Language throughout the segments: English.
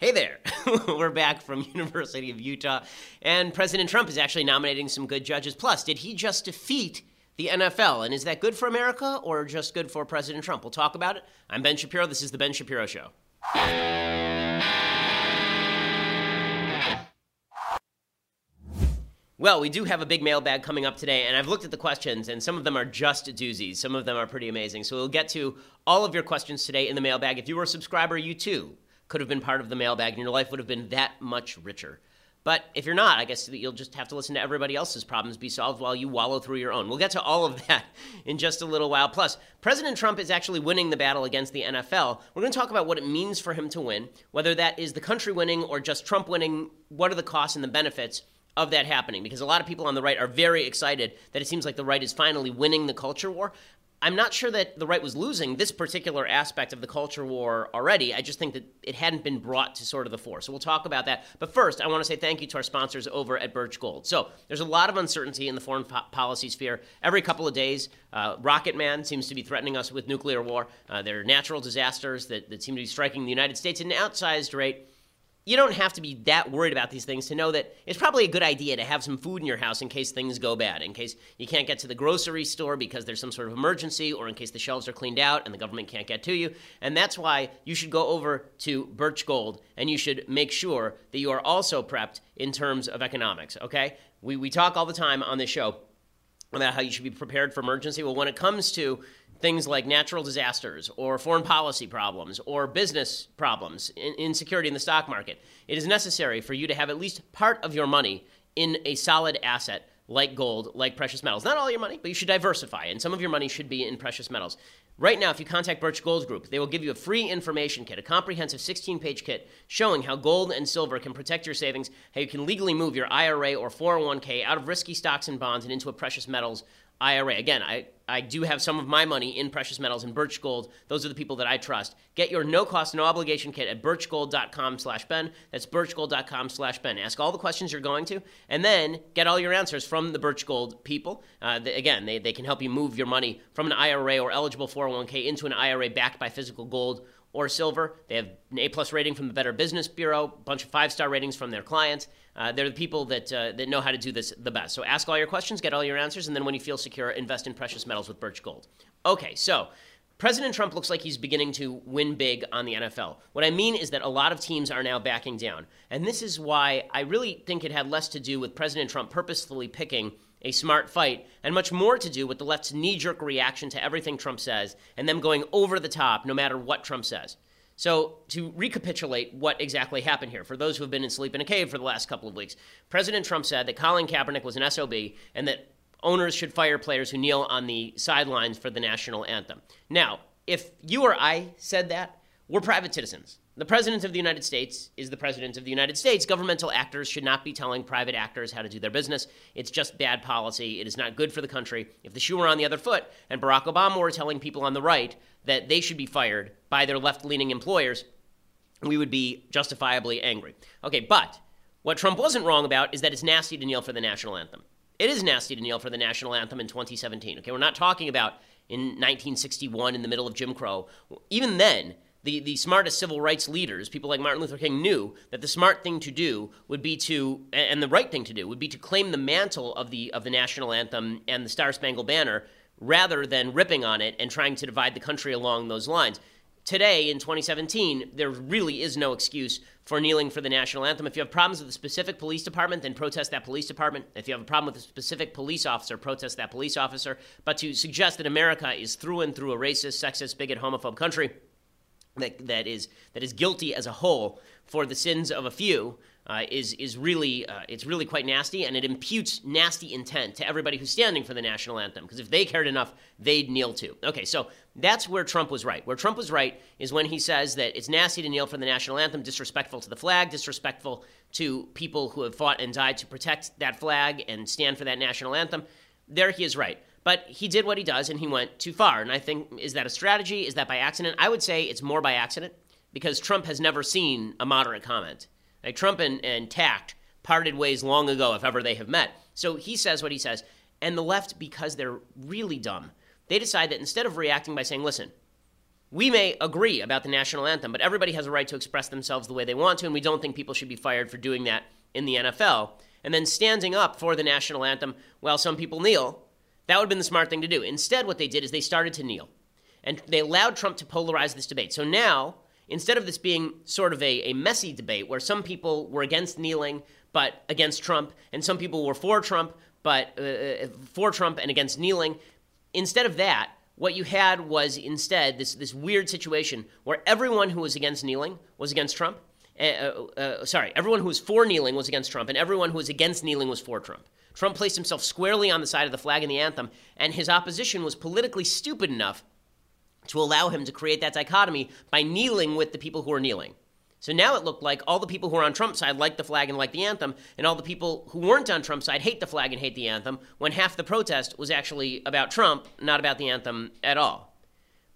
Hey there. We're back from University of Utah and President Trump is actually nominating some good judges. Plus, did he just defeat the NFL and is that good for America or just good for President Trump? We'll talk about it. I'm Ben Shapiro. This is the Ben Shapiro show. Well, we do have a big mailbag coming up today, and I've looked at the questions, and some of them are just doozies. Some of them are pretty amazing. So we'll get to all of your questions today in the mailbag. If you were a subscriber, you too could have been part of the mailbag and your life would have been that much richer. But if you're not, I guess you'll just have to listen to everybody else's problems be solved while you wallow through your own. We'll get to all of that in just a little while. Plus, President Trump is actually winning the battle against the NFL. We're going to talk about what it means for him to win, whether that is the country winning or just Trump winning. What are the costs and the benefits of that happening? Because a lot of people on the right are very excited that it seems like the right is finally winning the culture war. I'm not sure that the right was losing this particular aspect of the culture war already. I just think that it hadn't been brought to sort of the fore. So we'll talk about that. But first, I want to say thank you to our sponsors over at Birch Gold. So there's a lot of uncertainty in the foreign po- policy sphere. Every couple of days, uh, Rocket Man seems to be threatening us with nuclear war. Uh, there are natural disasters that, that seem to be striking the United States at an outsized rate you don't have to be that worried about these things to know that it's probably a good idea to have some food in your house in case things go bad, in case you can't get to the grocery store because there's some sort of emergency, or in case the shelves are cleaned out and the government can't get to you. And that's why you should go over to Birch Gold and you should make sure that you are also prepped in terms of economics, okay? We, we talk all the time on this show about how you should be prepared for emergency. Well, when it comes to things like natural disasters or foreign policy problems or business problems, in- insecurity in the stock market, it is necessary for you to have at least part of your money in a solid asset like gold, like precious metals. Not all your money, but you should diversify, and some of your money should be in precious metals. Right now, if you contact Birch Gold Group, they will give you a free information kit, a comprehensive 16 page kit showing how gold and silver can protect your savings, how you can legally move your IRA or 401k out of risky stocks and bonds and into a precious metals IRA. Again, I, I do have some of my money in precious metals and Birch Gold. Those are the people that I trust. Get your no cost, no obligation kit at birchgold.com slash Ben. That's birchgold.com slash Ben. Ask all the questions you're going to, and then get all your answers from the Birch Gold people. Uh, again, they, they can help you move your money from an IRA or eligible 401k into an IRA backed by physical gold or silver. They have an A plus rating from the Better Business Bureau, a bunch of five star ratings from their clients. Uh, they're the people that uh, that know how to do this the best. So ask all your questions, get all your answers, and then when you feel secure, invest in precious metals with Birch Gold. Okay, so. President Trump looks like he's beginning to win big on the NFL. What I mean is that a lot of teams are now backing down. And this is why I really think it had less to do with President Trump purposefully picking a smart fight, and much more to do with the left's knee jerk reaction to everything Trump says and them going over the top no matter what Trump says. So, to recapitulate what exactly happened here, for those who have been in sleep in a cave for the last couple of weeks, President Trump said that Colin Kaepernick was an SOB and that owners should fire players who kneel on the sidelines for the national anthem. Now, if you or I said that, we're private citizens. The President of the United States is the President of the United States. Governmental actors should not be telling private actors how to do their business. It's just bad policy. It is not good for the country. If the shoe were on the other foot and Barack Obama were telling people on the right that they should be fired by their left leaning employers, we would be justifiably angry. Okay, but what Trump wasn't wrong about is that it's nasty to kneel for the national anthem. It is nasty to kneel for the national anthem in 2017. Okay, we're not talking about in 1961 in the middle of Jim Crow. Even then, the, the smartest civil rights leaders, people like Martin Luther King, knew that the smart thing to do would be to, and the right thing to do, would be to claim the mantle of the, of the national anthem and the Star Spangled Banner rather than ripping on it and trying to divide the country along those lines. Today, in 2017, there really is no excuse for kneeling for the national anthem. If you have problems with a specific police department, then protest that police department. If you have a problem with a specific police officer, protest that police officer. But to suggest that America is through and through a racist, sexist, bigot, homophobe country, that, that is that is guilty as a whole for the sins of a few uh, is is really uh, it's really quite nasty, and it imputes nasty intent to everybody who's standing for the national anthem. Because if they cared enough, they'd kneel too. Okay, so that's where Trump was right. Where Trump was right is when he says that it's nasty to kneel for the national anthem, disrespectful to the flag, disrespectful to people who have fought and died to protect that flag and stand for that national anthem. There he is right. But he did what he does and he went too far. And I think, is that a strategy? Is that by accident? I would say it's more by accident because Trump has never seen a moderate comment. Like Trump and, and Tact parted ways long ago, if ever they have met. So he says what he says. And the left, because they're really dumb, they decide that instead of reacting by saying, listen, we may agree about the national anthem, but everybody has a right to express themselves the way they want to, and we don't think people should be fired for doing that in the NFL. And then standing up for the national anthem while some people kneel, that would have been the smart thing to do. Instead, what they did is they started to kneel. And they allowed Trump to polarize this debate. So now, instead of this being sort of a, a messy debate where some people were against kneeling but against Trump, and some people were for Trump but uh, uh for Trump and against kneeling, instead of that, what you had was instead this, this weird situation where everyone who was against kneeling was against Trump. Uh, uh, uh, sorry, everyone who was for kneeling was against Trump, and everyone who was against kneeling was for Trump. Trump placed himself squarely on the side of the flag and the anthem, and his opposition was politically stupid enough to allow him to create that dichotomy by kneeling with the people who are kneeling. So now it looked like all the people who are on Trump's side like the flag and like the anthem, and all the people who weren't on Trump's side hate the flag and hate the anthem, when half the protest was actually about Trump, not about the anthem at all.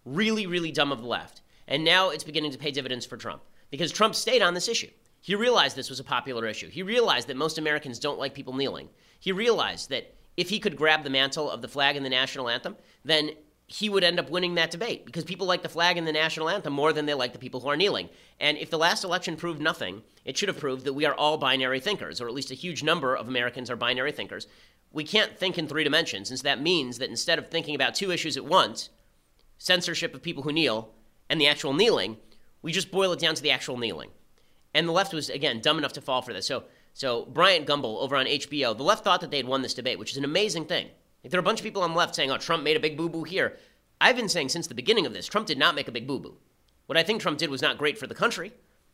Really, really dumb of the left. And now it's beginning to pay dividends for Trump because Trump stayed on this issue. He realized this was a popular issue. He realized that most Americans don't like people kneeling. He realized that if he could grab the mantle of the flag and the national anthem, then he would end up winning that debate because people like the flag and the national anthem more than they like the people who are kneeling. And if the last election proved nothing, it should have proved that we are all binary thinkers, or at least a huge number of Americans are binary thinkers. We can't think in three dimensions, and so that means that instead of thinking about two issues at once, censorship of people who kneel and the actual kneeling, we just boil it down to the actual kneeling. And the left was, again, dumb enough to fall for this. So, so Bryant Gumbel over on HBO, the left thought that they had won this debate, which is an amazing thing. Like, there are a bunch of people on the left saying, oh, Trump made a big boo boo here. I've been saying since the beginning of this, Trump did not make a big boo boo. What I think Trump did was not great for the country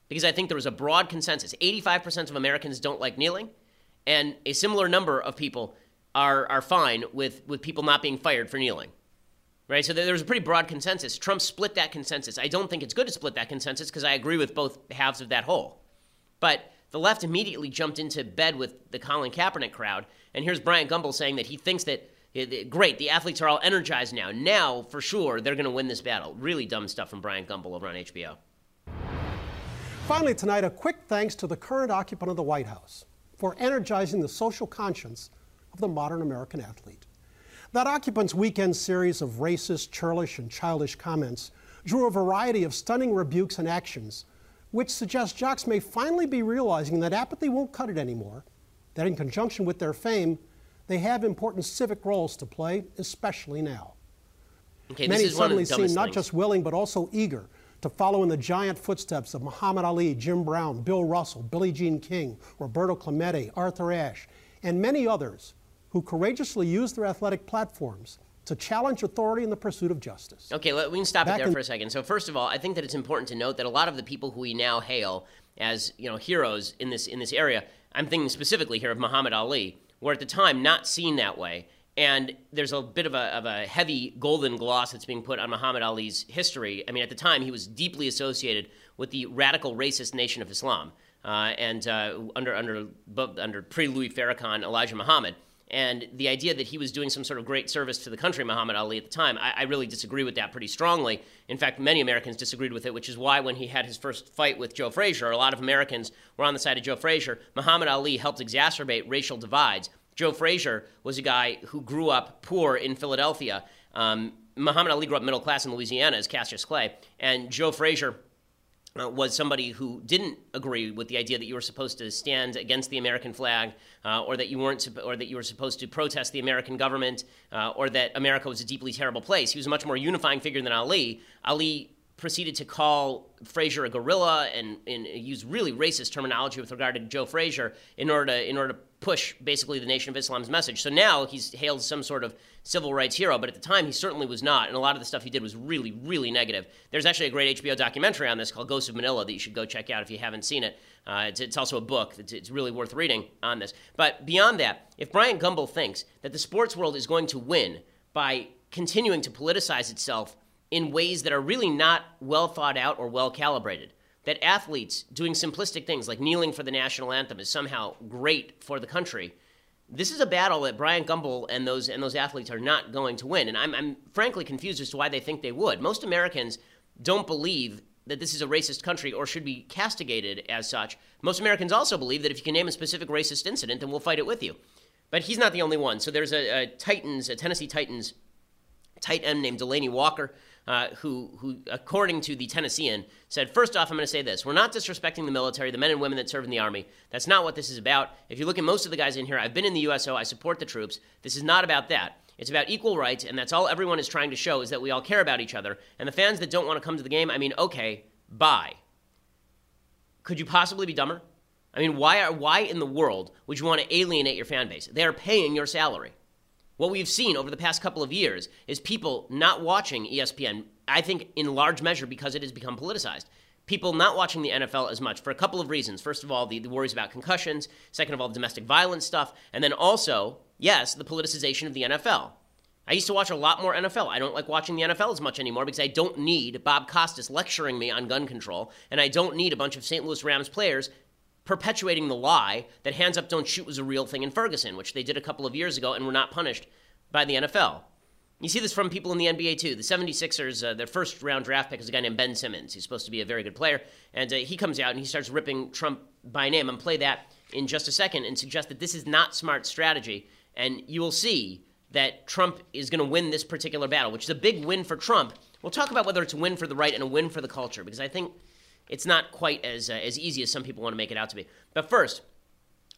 because I think there was a broad consensus. 85% of Americans don't like kneeling, and a similar number of people are, are fine with, with people not being fired for kneeling. Right? So there was a pretty broad consensus. Trump split that consensus. I don't think it's good to split that consensus because I agree with both halves of that whole. But the left immediately jumped into bed with the Colin Kaepernick crowd. And here's Bryant Gumbel saying that he thinks that eh, eh, Great, the athletes are all energized now. Now, for sure, they're going to win this battle. Really dumb stuff from Bryant Gumbel over on HBO. Finally, tonight, a quick thanks to the current occupant of the White House for energizing the social conscience of the modern American athlete. That occupant's weekend series of racist, churlish, and childish comments drew a variety of stunning rebukes and actions, which suggest jocks may finally be realizing that apathy won't cut it anymore, that in conjunction with their fame, they have important civic roles to play, especially now. Okay, Many suddenly seem not things. just willing, but also eager to follow in the giant footsteps of Muhammad Ali, Jim Brown, Bill Russell, Billie Jean King, Roberto Clemente, Arthur Ashe, and many others who courageously use their athletic platforms to challenge authority in the pursuit of justice. Okay, let, we can stop Back it there for a second. So first of all, I think that it's important to note that a lot of the people who we now hail as you know heroes in this in this area, I'm thinking specifically here of Muhammad Ali were at the time not seen that way. And there's a bit of a, of a heavy golden gloss that's being put on Muhammad Ali's history. I mean, at the time, he was deeply associated with the radical racist Nation of Islam, uh, and uh, under under under pre Louis Farrakhan, Elijah Muhammad. And the idea that he was doing some sort of great service to the country, Muhammad Ali, at the time, I, I, really disagree with that pretty strongly. In fact, many Americans disagreed with it, which is why when he had his first fight with Joe Frazier, a lot of Americans were on the side of Joe Frazier. Muhammad Ali helped exacerbate racial divides. Joe Frazier was a guy who grew up poor in Philadelphia. Um, Muhammad Ali grew up middle class in Louisville as Cassius Clay, and Joe Frazier uh, was somebody who didn't agree with the idea that you were supposed to stand against the American flag, uh, or that you weren't, or that you were supposed to protest the American government, uh, or that America was a deeply terrible place. He was a much more unifying figure than Ali. Ali proceeded to call Frazier a gorilla and, and use really racist terminology with regard to Joe Frazier in order to in order to push basically the Nation of Islam's message. So now he's hailed some sort of civil rights hero, but at the time he certainly was not, and a lot of the stuff he did was really, really negative. There's actually a great HBO documentary on this called Ghosts of Manila that you should go check out if you haven't seen it. Uh, it's, it's, also a book. It's, it's, really worth reading on this. But beyond that, if Bryant Gumbel thinks that the sports world is going to win by continuing to politicize itself in ways that are really not well thought out or well calibrated, that athletes doing simplistic things like kneeling for the national anthem is somehow great for the country. This is a battle that Bryant Gumbel and those and those athletes are not going to win, and I'm, I'm frankly confused as to why they think they would. Most Americans don't believe that this is a racist country or should be castigated as such. Most Americans also believe that if you can name a specific racist incident, then we'll fight it with you. But he's not the only one. So there's a, a Titans, a Tennessee Titans tight end named Delanie Walker uh, who, who, according to the Tennessean, said, First off, I'm going to say this. We're not disrespecting the military, the men and women that serve in the Army. That's not what this is about. If you look at most of the guys in here, I've been in the USO, I support the troops. This is not about that. It's about equal rights, and that's all everyone is trying to show is that we all care about each other. And the fans that don't want to come to the game, I mean, okay, bye. Could you possibly be dumber? I mean, why, are, why in the world would you want to alienate your fan base? They are paying your salary. What we've seen over the past couple of years is people not watching ESPN, I think in large measure because it has become politicized. People not watching the NFL as much for a couple of reasons. First of all, the, the worries about concussions. Second of all, the domestic violence stuff. And then also, yes, the politicization of the NFL. I used to watch a lot more NFL. I don't like watching the NFL as much anymore because I don't need Bob Costas lecturing me on gun control, and I don't need a bunch of St. Louis Rams players perpetuating the lie that hands up, don't shoot was a real thing in Ferguson, which they did a couple of years ago and were not punished by the NFL. You see this from people in the NBA too. The 76ers, uh, their first round draft pick is a guy named Ben Simmons. He's supposed to be a very good player. And uh, he comes out and he starts ripping Trump by name. And play that in just a second and suggest that this is not smart strategy. And you will see that Trump is going to win this particular battle, which is a big win for Trump. We'll talk about whether it's a win for the right and a win for the culture, because I think it's not quite as, uh, as easy as some people want to make it out to be. But first,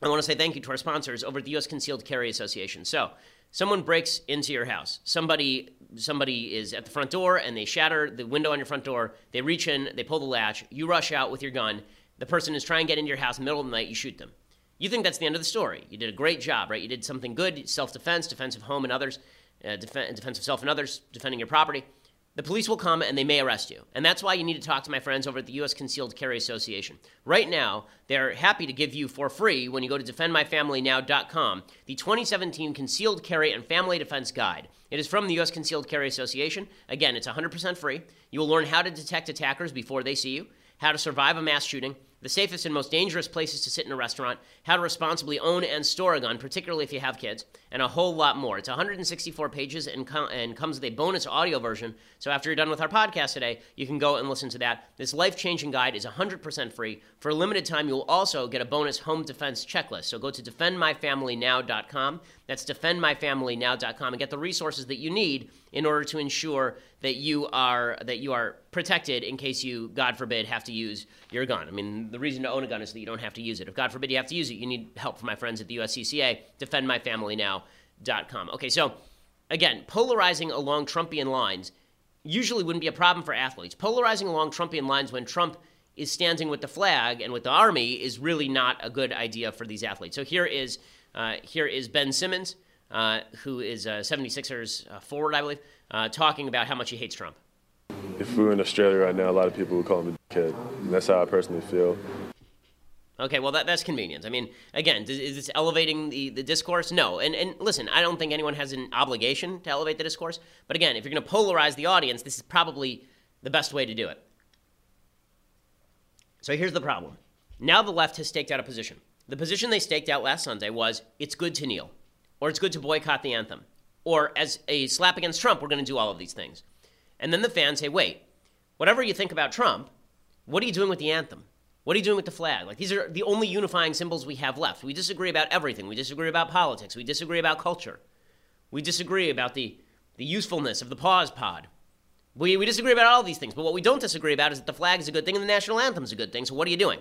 I want to say thank you to our sponsors over at the U.S. Concealed Carry Association. So, someone breaks into your house. Somebody somebody is at the front door and they shatter the window on your front door. They reach in, they pull the latch. You rush out with your gun. The person is trying to get into your house in the middle of the night. You shoot them. You think that's the end of the story. You did a great job, right? You did something good: self-defense, defense of home and others, uh, def- defense of self and others, defending your property the police will come and they may arrest you. And that's why you need to talk to my friends over at the U.S. Concealed Carry Association. Right now, they're happy to give you for free when you go to defendmyfamilynow.com the 2017 Concealed Carry and Family Defense Guide. It is from the U.S. Concealed Carry Association. Again, it's 100% free. You will learn how to detect attackers before they see you, how to survive a mass shooting, the safest and most dangerous places to sit in a restaurant, how to responsibly own and store a gun, particularly if you have kids, and a whole lot more. It's 164 pages and, com- and comes with a bonus audio version. So after you're done with our podcast today, you can go and listen to that. This life changing guide is 100% free. For a limited time, you'll also get a bonus home defense checklist. So go to defendmyfamilynow.com. That's defendmyfamilynow.com and get the resources that you need in order to ensure that you are that you are protected in case you, God forbid, have to use your gun. I mean, the reason to own a gun is that you don't have to use it. If God forbid you have to use it, you need help from my friends at the USCCA. DefendMyFamilyNow.com. Okay, so again, polarizing along Trumpian lines usually wouldn't be a problem for athletes. Polarizing along Trumpian lines when Trump is standing with the flag and with the army is really not a good idea for these athletes. So here is uh, here is Ben Simmons, uh, who is a 76ers uh, forward, I believe, uh, talking about how much he hates Trump. If we were in Australia right now, a lot of people would call him kid. And that's how I personally feel. Okay, well, that, that's convenient. I mean, again, is this elevating the, the discourse? No. And, and listen, I don't think anyone has an obligation to elevate the discourse. But again, if you're going to polarize the audience, this is probably the best way to do it. So here's the problem. Now the left has staked out a position. The position they staked out last Sunday was it's good to kneel, or it's good to boycott the anthem, or as a slap against Trump, we're going to do all of these things. And then the fans say, wait, whatever you think about Trump, what are you doing with the anthem? What are you doing with the flag? Like, these are the only unifying symbols we have left. We disagree about everything. We disagree about politics. We disagree about culture. We disagree about the, the usefulness of the pause pod. We, we disagree about all these things. But what we don't disagree about is that the flag is a good thing and the national anthem is a good thing. So, what are you doing?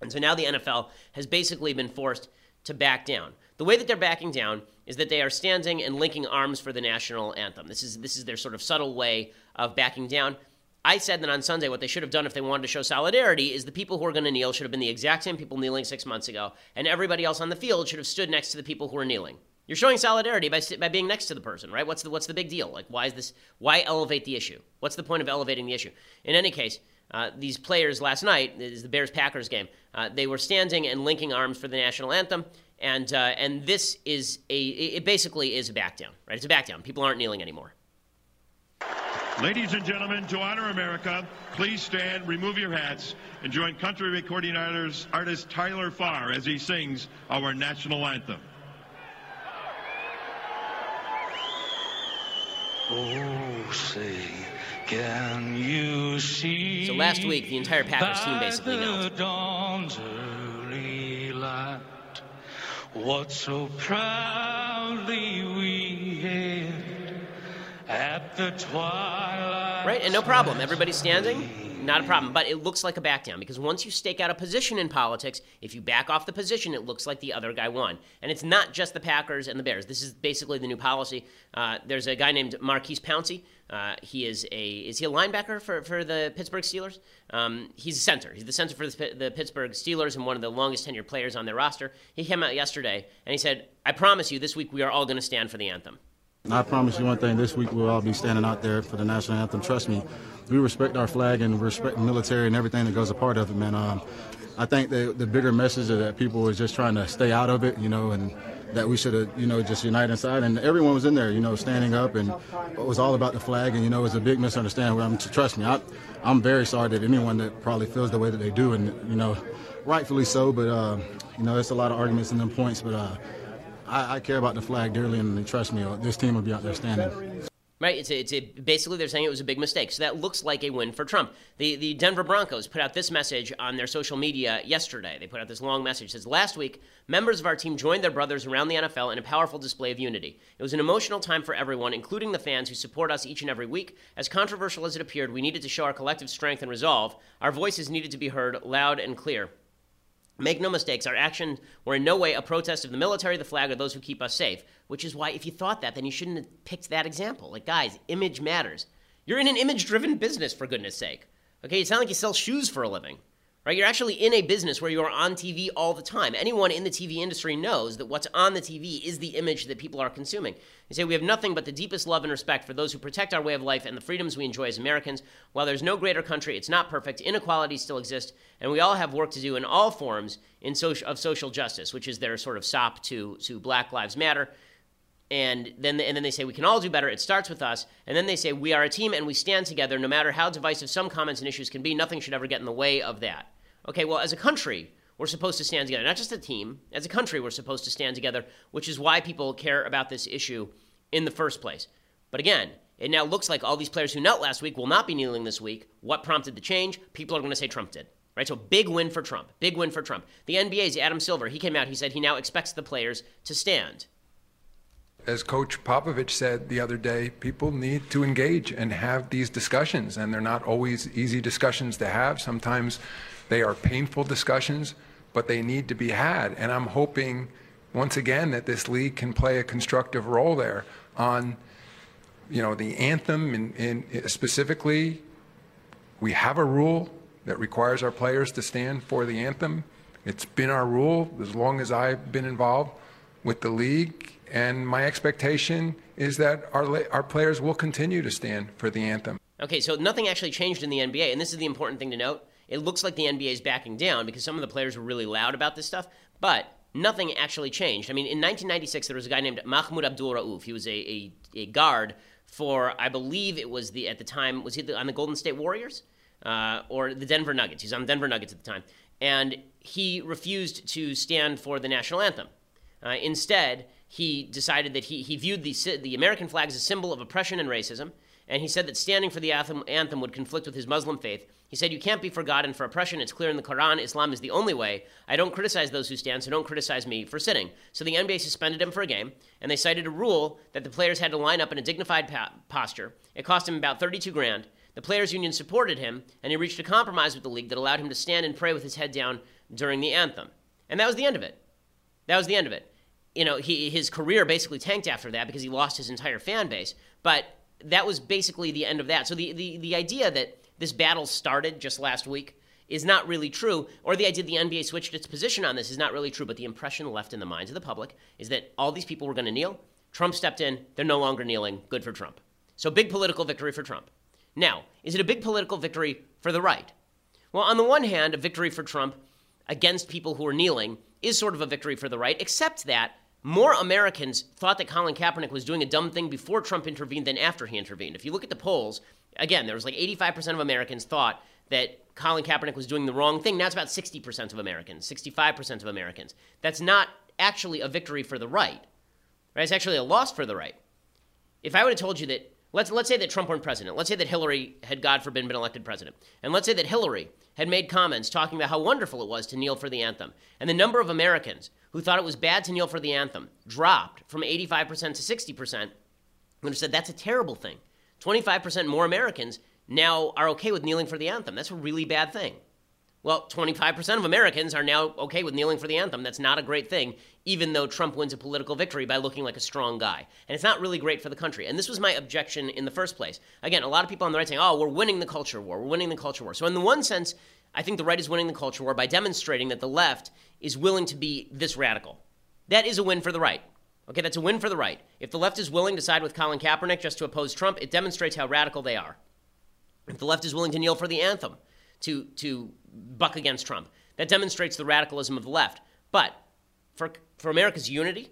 And so now the NFL has basically been forced to back down. The way that they're backing down is that they are standing and linking arms for the national anthem. This is this is their sort of subtle way of backing down. I said that on Sunday, what they should have done if they wanted to show solidarity is the people who are going to kneel should have been the exact same people kneeling six months ago, and everybody else on the field should have stood next to the people who are kneeling. You're showing solidarity by, by being next to the person, right? What's the, what's the big deal? Like, why is this? Why elevate the issue? What's the point of elevating the issue? In any case, uh, these players last night, is the Bears Packers game, uh, they were standing and linking arms for the national anthem, and uh, and this is a it basically is a back down, right? It's a back down. People aren't kneeling anymore. Ladies and gentlemen, to honor America, please stand, remove your hats, and join country recording artist, artist Tyler Farr as he sings our national anthem. Oh, say, can you see? So last week, the entire Packers team basically knelt. Dawn's early light, what so proudly we hailed at the twilight Right, and no problem. Everybody's standing, not a problem. But it looks like a back down because once you stake out a position in politics, if you back off the position, it looks like the other guy won. And it's not just the Packers and the Bears. This is basically the new policy. Uh, there's a guy named Maurkice Pouncey. Uh, he is a is he a linebacker for, for the Pittsburgh Steelers? Um, he's a center. He's the center for the, the Pittsburgh Steelers and one of the longest tenured players on their roster. He came out yesterday and he said, "I promise you, this week we are all going to stand for the anthem." I promise you one thing: this week we'll all be standing out there for the national anthem. Trust me, we respect our flag and respect the military and everything that goes a part of it, man. Um, I think the the bigger message is that people are just trying to stay out of it, you know, and that we should have, you know, just unite inside. And everyone was in there, you know, standing up, and it was all about the flag. And you know, it was a big misunderstanding. I'm, trust me, I, I'm very sorry that anyone that probably feels the way that they do, and you know, rightfully so. But uh, you know, it's a lot of arguments and them points, but. Uh, I, I care about the flag dearly, and trust me, this team will be out there standing. Right. It's a, it's a, basically they're saying it was a big mistake. So that looks like a win for Trump. The the Denver Broncos put out this message on their social media yesterday. They put out this long message. It says last week, members of our team joined their brothers around the NFL in a powerful display of unity. It was an emotional time for everyone, including the fans who support us each and every week. As controversial as it appeared, we needed to show our collective strength and resolve. Our voices needed to be heard loud and clear. Make no mistakes, our actions were in no way a protest of the military, the flag, or those who keep us safe. Which is why, if you thought that, then you shouldn't have picked that example. Like, guys, image matters. You're in an image driven business, for goodness sake. Okay, it's not like you sell shoes for a living right? You're actually in a business where you're on TV all the time. Anyone in the TV industry knows that what's on the TV is the image that people are consuming. They say we have nothing but the deepest love and respect for those who protect our way of life and the freedoms we enjoy as Americans. While there's no greater country, it's not perfect. Inequalities still exist, and we all have work to do in all forms in of social justice, which is their sort of sop to, to Black Lives Matter and then and then they say we can all do better. It starts with us, and then they say we are a team and we stand together. No matter how divisive some comments and issues can be, nothing should ever get in the way of that. Okay, well, as a country, we're supposed to stand together, not just a team. As a country, we're supposed to stand together, which is why people care about this issue in the first place. But again, it now looks like all these players who knelt last week will not be kneeling this week. What prompted the change? People are going to say Trump did. Right? So big win for Trump. Big win for Trump. The NBA's Adam Silver, he came out, he said he now expects the players to stand as Coach Popovich said the other day, people need to engage and have these discussions, and they're not always easy discussions to have. Sometimes they are painful discussions, but they need to be had. And I'm hoping, once again, that this league can play a constructive role there on, you know, the anthem. And in specifically, we have a rule that requires our players to stand for the anthem. It's been our rule as long as I've been involved with the league and my expectation is that our, our players will continue to stand for the anthem. Okay, so nothing actually changed in the NBA, and this is the important thing to note. It looks like the NBA is backing down because some of the players were really loud about this stuff, but nothing actually changed. I mean, in 1996, there was a guy named Mahmoud Abdul Rauf. He was a, a, a, guard for, I believe it was the, at the time, was he on the Golden State Warriors? Uh, or the Denver Nuggets. He's on Denver Nuggets at the time. And he refused to stand for the national anthem. Uh, instead, he decided that he, he viewed the, the American flag as a symbol of oppression and racism, and he said that standing for the anthem would conflict with his Muslim faith. He said, You can't be for God and for oppression. It's clear in the Quran, Islam is the only way. I don't criticize those who stand, so don't criticize me for sitting. So the NBA suspended him for a game, and they cited a rule that the players had to line up in a dignified pa- posture. It cost him about 32 grand. The players' union supported him, and he reached a compromise with the league that allowed him to stand and pray with his head down during the anthem. And that was the end of it. That was the end of it you know, he, his career basically tanked after that because he lost his entire fan base. But that was basically the end of that. So the, the, the idea that this battle started just last week is not really true, or the idea the NBA switched its position on this is not really true, but the impression left in the minds of the public is that all these people were going to kneel. Trump stepped in, they're no longer kneeling. Good for Trump. So, big political victory for Trump. Now, is it a big political victory for the right? Well, on the one hand, a victory for Trump against people who are kneeling is sort of a victory for the right, except that more Americans thought that Colin Kaepernick was doing a dumb thing before Trump intervened than after he intervened. If you look at the polls, again, there was like 85% of Americans thought that Colin Kaepernick was doing the wrong thing. Now it's about 60% of Americans, 65% of Americans. That's not actually a victory for the right. Right? It's actually a loss for the right. If I would have told you that Let's, let's say that Trump weren't president. Let's say that Hillary had, God forbid, been elected president. And let's say that Hillary had made comments talking about how wonderful it was to kneel for the anthem. And the number of Americans who thought it was bad to kneel for the anthem dropped from 85% to 60%, would have said that's a terrible thing. 25% more Americans now are okay with kneeling for the anthem. That's a really bad thing. Well, 25% of Americans are now okay with kneeling for the anthem. That's not a great thing, even though Trump wins a political victory by looking like a strong guy. And it's not really great for the country. And this was my objection in the first place. Again, a lot of people on the right saying, oh, we're winning the culture war. We're winning the culture war. So, in the one sense, I think the right is winning the culture war by demonstrating that the left is willing to be this radical. That is a win for the right. Okay, that's a win for the right. If the left is willing to side with Colin Kaepernick just to oppose Trump, it demonstrates how radical they are. If the left is willing to kneel for the anthem, to, to buck against Trump. That demonstrates the radicalism of the left. But for, for America's unity,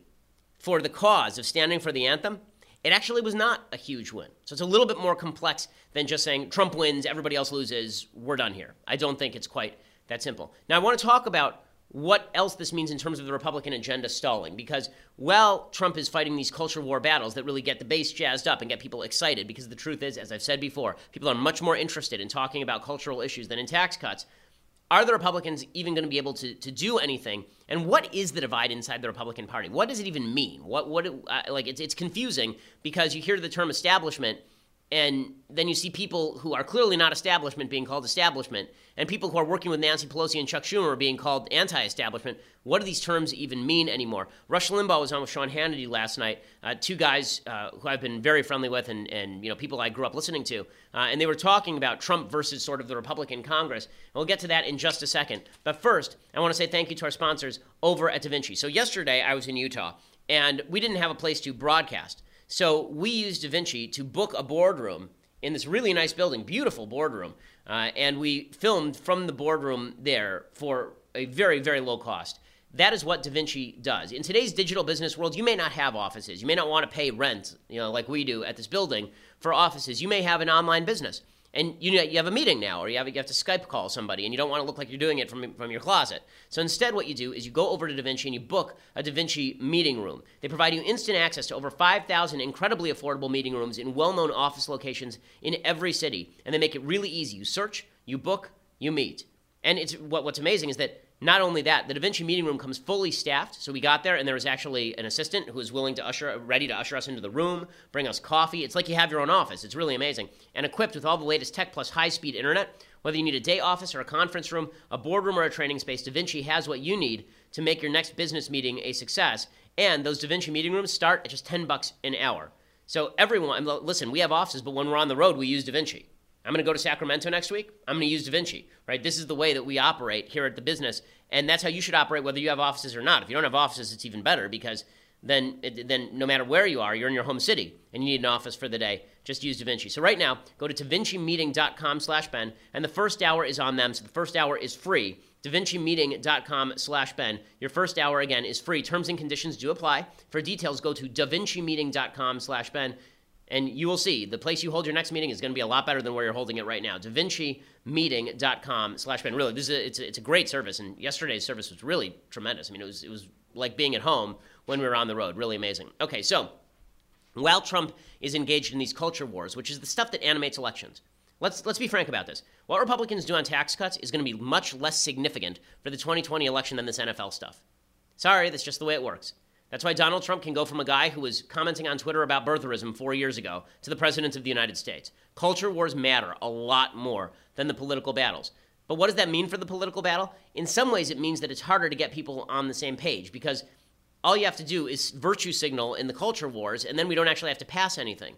for the cause of standing for the anthem, it actually was not a huge win. So it's a little bit more complex than just saying Trump wins, everybody else loses, we're done here. I don't think it's quite that simple. Now, I want to talk about what else this means in terms of the Republican agenda stalling. Because while Trump is fighting these culture war battles that really get the base jazzed up and get people excited, because the truth is, as I've said before, people are much more interested in talking about cultural issues than in tax cuts. Are the Republicans even going to be able to, to do anything? And what is the divide inside the Republican Party? What does it even mean? What what uh, like it's it's confusing because you hear the term establishment and then you see people who are clearly not establishment being called establishment, and people who are working with Nancy Pelosi and Chuck Schumer are being called anti establishment. What do these terms even mean anymore? Rush Limbaugh was on with Sean Hannity last night, uh, two guys uh, who I've been very friendly with and, and you know, people I grew up listening to, uh, and they were talking about Trump versus sort of the Republican Congress. And we'll get to that in just a second. But first, I want to say thank you to our sponsors over at DaVinci. So, yesterday I was in Utah, and we didn't have a place to broadcast. So we used DaVinci to book a boardroom in this really nice building, beautiful boardroom, uh, and we filmed from the boardroom there for a very, very low cost. That is what DaVinci does. In today's digital business world, you may not have offices. You may not want to pay rent, you know, like we do at this building for offices. You may have an online business and you know, you have a meeting now, or you have, you have to Skype call somebody, and you don't want to look like you're doing it from, from your closet. So instead, what you do is you go over to DaVinci and you book a DaVinci meeting room. They provide you instant access to over 5,000 incredibly affordable meeting rooms in well known office locations in every city, and they make it really easy. You search, you book, you meet. And it's what, what's amazing is that not only that, the DaVinci meeting room comes fully staffed. So we got there, and there was actually an assistant who was willing to usher, ready to usher us into the room, bring us coffee. It's like you have your own office. It's really amazing. And equipped with all the latest tech plus high speed internet. Whether you need a day office or a conference room, a boardroom or a training space, DaVinci has what you need to make your next business meeting a success. And those DaVinci meeting rooms start at just 10 bucks an hour. So everyone, listen, we have offices, but when we're on the road, we use DaVinci. I'm going to go to Sacramento next week. I'm going to use DaVinci, right? This is the way that we operate here at the business, and that's how you should operate, whether you have offices or not. If you don't have offices, it's even better because then, then no matter where you are, you're in your home city and you need an office for the day. Just use DaVinci. So right now, go to DaVinciMeeting.com/ben, and the first hour is on them. So the first hour is free. DaVinciMeeting.com/ben. Your first hour again is free. Terms and conditions do apply. For details, go to DaVinciMeeting.com/ben and you will see the place you hold your next meeting is going to be a lot better than where you're holding it right now. DaVinciMeeting.com slash Ben. Really, this is a, it's, a, it's a great service, and yesterday's service was really tremendous. I mean, it was, it was like being at home when we were on the road. Really amazing. Okay, so while Trump is engaged in these culture wars, which is the stuff that animates elections, let's, let's be frank about this. What Republicans do on tax cuts is going to be much less significant for the 2020 election than this NFL stuff. Sorry, that's just the way it works. That's why Donald Trump can go from a guy who was commenting on Twitter about birtherism four years ago to the President of the United States. Culture wars matter a lot more than the political battles. But what does that mean for the political battle? In some ways, it means that it's harder to get people on the same page because all you have to do is virtue signal in the culture wars, and then we don't actually have to pass anything.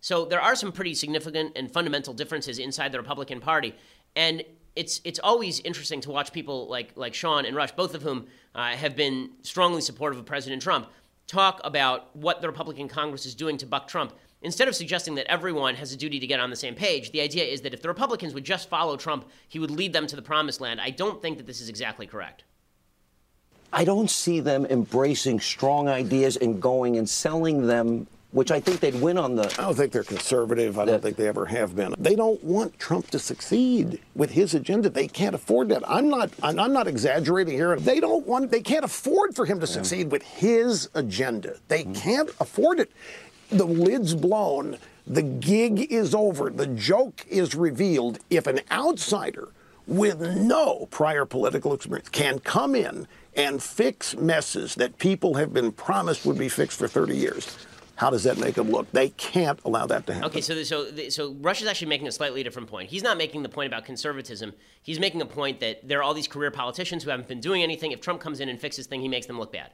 So there are some pretty significant and fundamental differences inside the Republican Party. And it's it's always interesting to watch people like like Sean and Rush, both of whom uh, have been strongly supportive of President Trump, talk about what the Republican Congress is doing to buck Trump. Instead of suggesting that everyone has a duty to get on the same page, the idea is that if the Republicans would just follow Trump, he would lead them to the promised land. I don't think that this is exactly correct. I don't see them embracing strong ideas and going and selling them which I think they'd win on the. I don't think they're conservative. I don't think they ever have been. They don't want Trump to succeed with his agenda. They can't afford that. I'm not. I'm not exaggerating here. They don't want. They can't afford for him to succeed with his agenda. They mm-hmm. can't afford it. The lid's blown. The gig is over. The joke is revealed. If an outsider with no prior political experience can come in and fix messes that people have been promised would be fixed for 30 years how does that make them look? They can't allow that to happen. Okay, so so so Rush is actually making a slightly different point. He's not making the point about conservatism. He's making a point that there are all these career politicians who haven't been doing anything. If Trump comes in and fixes thing, he makes them look bad.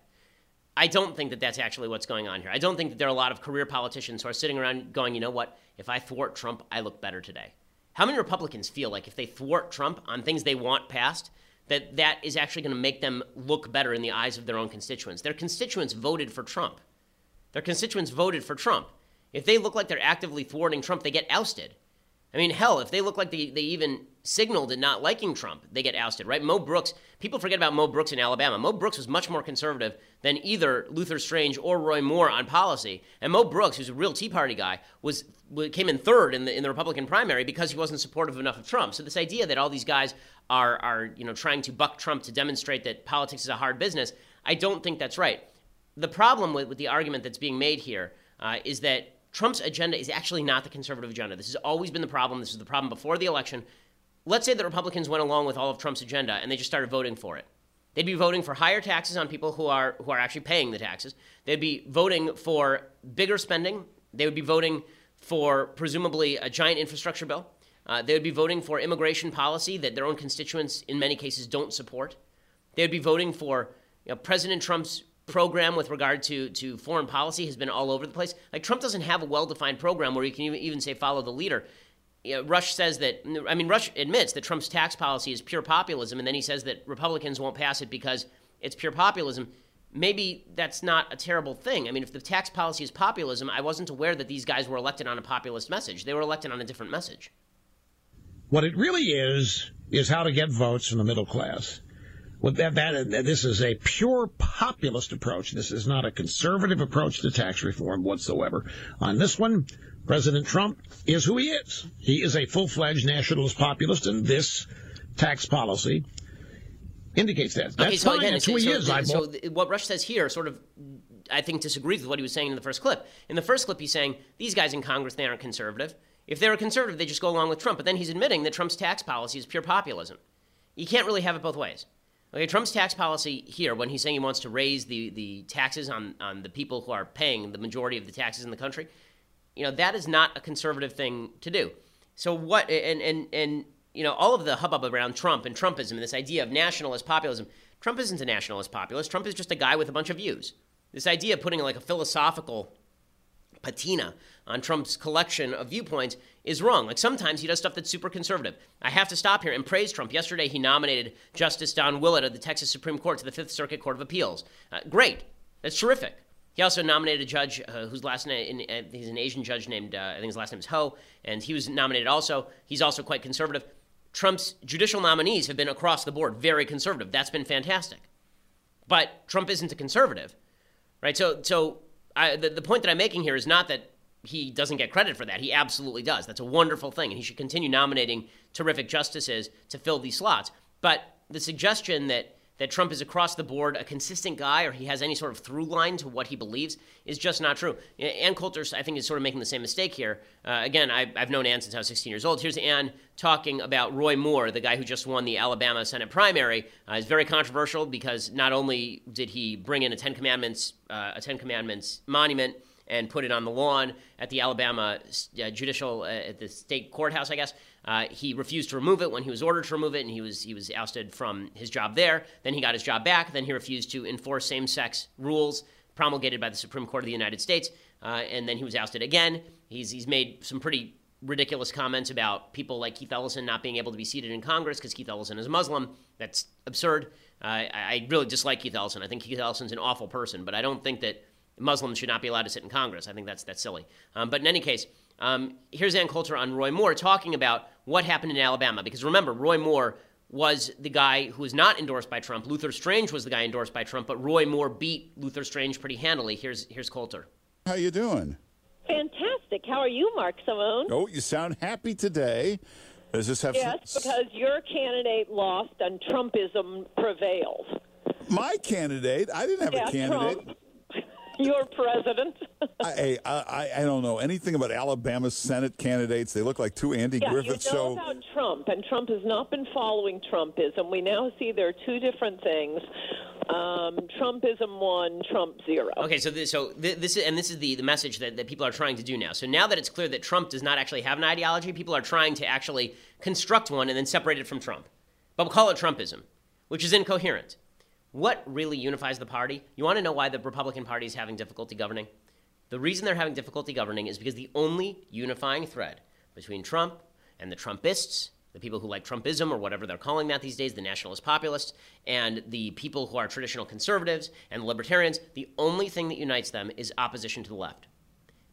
I don't think that that's actually what's going on here. I don't think that there are a lot of career politicians who are sitting around going, you know what? If I thwart Trump, I look better today. How many Republicans feel like if they thwart Trump on things they want passed, that that is actually going to make them look better in the eyes of their own constituents? Their constituents voted for Trump. Their constituents voted for Trump. If they look like they're actively thwarting Trump, they get ousted. I mean, hell, if they look like they, they even signaled in not liking Trump, they get ousted, right? Mo Brooks, people forget about Mo Brooks in Alabama. Mo Brooks was much more conservative than either Luther Strange or Roy Moore on policy. And Mo Brooks, who's a real Tea Party guy, was came in third in the in the Republican primary because he wasn't supportive enough of Trump. So this idea that all these guys are are you know trying to buck Trump to demonstrate that politics is a hard business, I don't think that's right. The problem with, with the argument that's being made here uh, is that Trump's agenda is actually not the conservative agenda. This has always been the problem. This was the problem before the election. Let's say the Republicans went along with all of Trump's agenda and they just started voting for it. They'd be voting for higher taxes on people who are who are actually paying the taxes. They'd be voting for bigger spending. They would be voting for presumably a giant infrastructure bill. Uh, they would be voting for immigration policy that their own constituents in many cases don't support. They would be voting for you know, President Trump's program with regard to, to foreign policy has been all over the place. Like Trump doesn't have a well defined program where you can even, even say follow the leader. You know, Rush says that, I mean, Rush admits that Trump's tax policy is pure populism, and then he says that Republicans won't pass it because it's pure populism. Maybe that's not a terrible thing. I mean, if the tax policy is populism, I wasn't aware that these guys were elected on a populist message. They were elected on a different message. What it really is, is how to get votes from the middle class. Well, that, that, this is a pure populist approach. This is not a conservative approach to tax reform whatsoever. On this one, President Trump is who he is. He is a full-fledged nationalist populist, and this tax policy indicates that. That's okay, so fine. again, That's so, who he so, is. I so what Rush says here sort of, I think, disagrees with what he was saying in the first clip. In the first clip, he's saying these guys in Congress they aren't conservative. If they were conservative, they just go along with Trump. But then he's admitting that Trump's tax policy is pure populism. You can't really have it both ways. Okay, Trump's tax policy here, when he's saying he wants to raise the, the taxes on, on the people who are paying the majority of the taxes in the country, you know, that is not a conservative thing to do. So what, and, and, and you know, all of the hubbub around Trump and Trumpism and this idea of nationalist populism, Trump isn't a nationalist populist. Trump is just a guy with a bunch of views. This idea of putting like a philosophical patina on Trump's collection of viewpoints is wrong. Like sometimes he does stuff that's super conservative. I have to stop here and praise Trump. Yesterday he nominated Justice Don Willett of the Texas Supreme Court to the Fifth Circuit Court of Appeals. Uh, great. That's terrific. He also nominated a judge uh, whose last name, uh, he's an Asian judge named, uh, I think his last name is Ho, and he was nominated also. He's also quite conservative. Trump's judicial nominees have been across the board very conservative. That's been fantastic. But Trump isn't a conservative, right? So, so I, the, the point that I'm making here is not that he doesn't get credit for that. He absolutely does. That's a wonderful thing, and he should continue nominating terrific justices to fill these slots. But the suggestion that that Trump is across the board a consistent guy or he has any sort of through line to what he believes is just not true. Ann Coulter, I think, is sort of making the same mistake here. Uh, again, I, have known Ann since I was 16 years old. Here's Ann talking about Roy Moore, the guy who just won the Alabama Senate primary. Uh, it's very controversial because not only did he bring in a Ten Commandments, uh, a Ten Commandments monument and put it on the lawn at the Alabama uh, judicial uh, at the state courthouse, I guess. Uh, he refused to remove it when he was ordered to remove it, and he was he was ousted from his job there. Then he got his job back. Then he refused to enforce same-sex rules promulgated by the Supreme Court of the United States, uh, and then he was ousted again. He's he's made some pretty ridiculous comments about people like Keith Ellison not being able to be seated in Congress because Keith Ellison is a Muslim. That's absurd. Uh, I, I really dislike Keith Ellison. I think Keith Ellison's an awful person, but I don't think that Muslims should not be allowed to sit in Congress. I think that's that's silly. Um, but in any case, um, here's Ann Coulter on Roy Moore talking about what happened in Alabama. Because remember, Roy Moore was the guy who was not endorsed by Trump. Luther Strange was the guy endorsed by Trump, but Roy Moore beat Luther Strange pretty handily. Here's here's Coulter. How you doing? Fantastic. How are you, Mark Simone? Oh, you sound happy today. Does this have yes, some... because your candidate lost and Trumpism prevailed. My candidate? I didn't have yeah, a candidate. Trump. Your president. I, I I don't know anything about Alabama Senate candidates. They look like two Andy yeah, Griffiths. You know so about Trump, and Trump has not been following Trumpism. We now see there are two different things. Um, Trumpism one, Trump zero. Okay, so this, so this is, and this is the, the message that, that people are trying to do now. So now that it's clear that Trump does not actually have an ideology, people are trying to actually construct one and then separate it from Trump. But we'll call it Trumpism, which is incoherent. What really unifies the party? You want to know why the Republican Party is having difficulty governing? The reason they're having difficulty governing is because the only unifying thread between Trump and the Trumpists the people who like Trumpism or whatever they're calling that these days, the nationalist populists, and the people who are traditional conservatives and libertarians, the only thing that unites them is opposition to the left.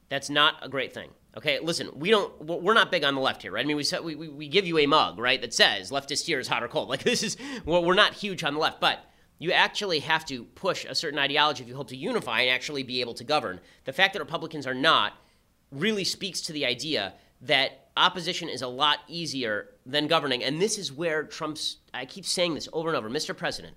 That's not a great thing. Okay, listen, we don't, we're not big on the left here, right? I mean, we, we, we give you a mug, right, that says leftist here is hot or cold. Like, this is, well, we're not huge on the left, but you actually have to push a certain ideology if you hope to unify and actually be able to govern. The fact that Republicans are not really speaks to the idea that opposition is a lot easier than governing. And this is where Trump's, I keep saying this over and over, Mr. President,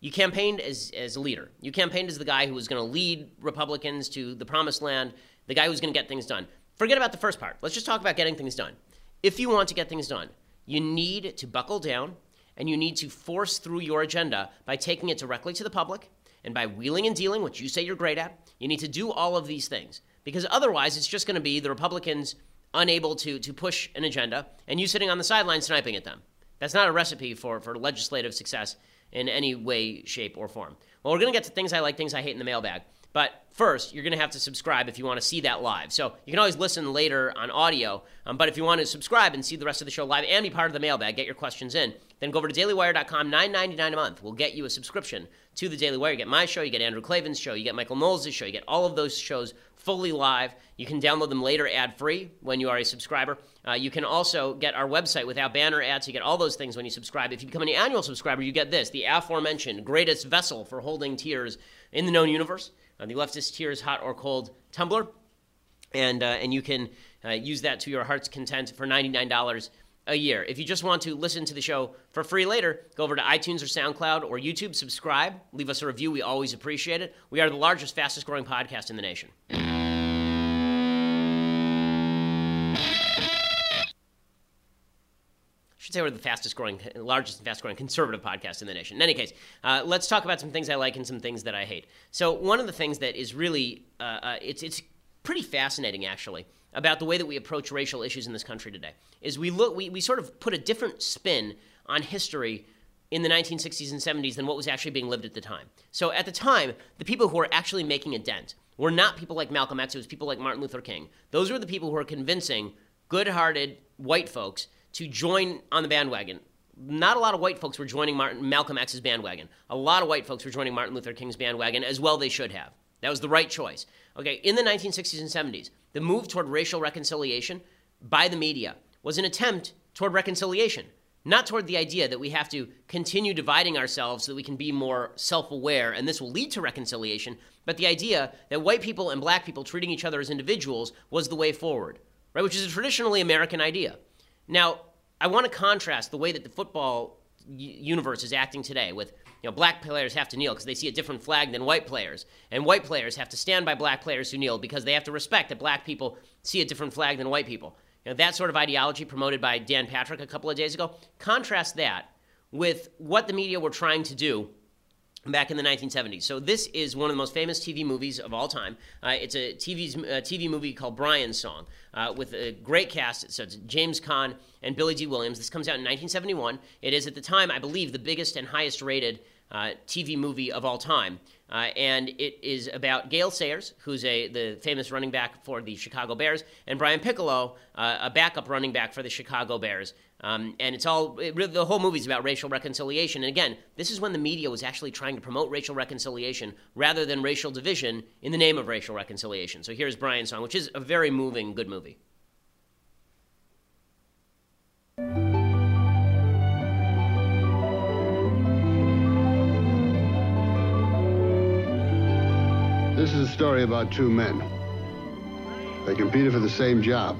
you campaigned as, as a leader. You campaigned as the guy who was going to lead Republicans to the promised land, the guy who was going to get things done. Forget about the first part. Let's just talk about getting things done. If you want to get things done, you need to buckle down and you need to force through your agenda by taking it directly to the public and by wheeling and dealing, which you say you're great at. You need to do all of these things because otherwise it's just going to be the Republicans unable to, to push an agenda, and you sitting on the sidelines sniping at them. That's not a recipe for, for legislative success in any way, shape, or form. Well, we're going to get to things I like, things I hate in the mailbag. But first, you're going to have to subscribe if you want to see that live. So you can always listen later on audio. Um, but if you want to subscribe and see the rest of the show live and be part of the mailbag, get your questions in, then go over to dailywire.com, $9.99 a month. We'll get you a subscription to the Daily Wire. You get my show, you get Andrew Klavan's show, you get Michael Knowles' show, you get all of those shows fully live. You can download them later ad free when you are a subscriber. Uh, you can also get our website without banner ads. You get all those things when you subscribe. If you become an annual subscriber, you get this the aforementioned greatest vessel for holding tears in the known universe, the leftist tears hot or cold tumbler. And, uh, and you can uh, use that to your heart's content for $99 a year. If you just want to listen to the show for free later, go over to iTunes or SoundCloud or YouTube, subscribe, leave us a review. We always appreciate it. We are the largest, fastest growing podcast in the nation. Should say we're the fastest growing, largest and fastest growing conservative podcast in the nation. In any case, uh, let's talk about some things I like and some things that I hate. So one of the things that is really, uh, uh, it's, it's pretty fascinating actually about the way that we approach racial issues in this country today is we look, we, we sort of put a different spin on history in the 1960s and 70s than what was actually being lived at the time. So at the time, the people who were actually making a dent were not people like Malcolm X, it was people like Martin Luther King. Those were the people who were convincing good hearted white folks to join on the bandwagon. Not a lot of white folks were joining Martin, Malcolm X's bandwagon. A lot of white folks were joining Martin Luther King's bandwagon, as well they should have. That was the right choice. Okay, in the 1960s and 70s, the move toward racial reconciliation by the media was an attempt toward reconciliation, not toward the idea that we have to continue dividing ourselves so that we can be more self aware and this will lead to reconciliation, but the idea that white people and black people treating each other as individuals was the way forward, right? Which is a traditionally American idea. Now, I want to contrast the way that the football universe is acting today with you know black players have to kneel because they see a different flag than white players. And white players have to stand by black players who kneel because they have to respect that black people see a different flag than white people. You know, that sort of ideology promoted by dan patrick a couple of days ago contrast that with what the media were trying to do back in the 1970s. So this is one of the most famous TV movies of all time. Uh, it's a TV's, uh, TV movie called Brian's Song uh, with a great cast. So it's James Caan and Billy Dee Williams. This comes out in 1971. It is at the time, I believe, the biggest and highest rated uh, TV movie of all time. Uh, and it is about Gale Sayers, who's a the famous running back for the Chicago Bears, and Brian Piccolo, a backup running back for the Chicago Bears. Um, and it's all it, the whole movie is about racial reconciliation. And again, this is when the media was actually trying to promote racial reconciliation rather than racial division in the name of racial reconciliation. So here's Brian's song, which is a very moving, good movie. This is a story about two men. They competed for the same job.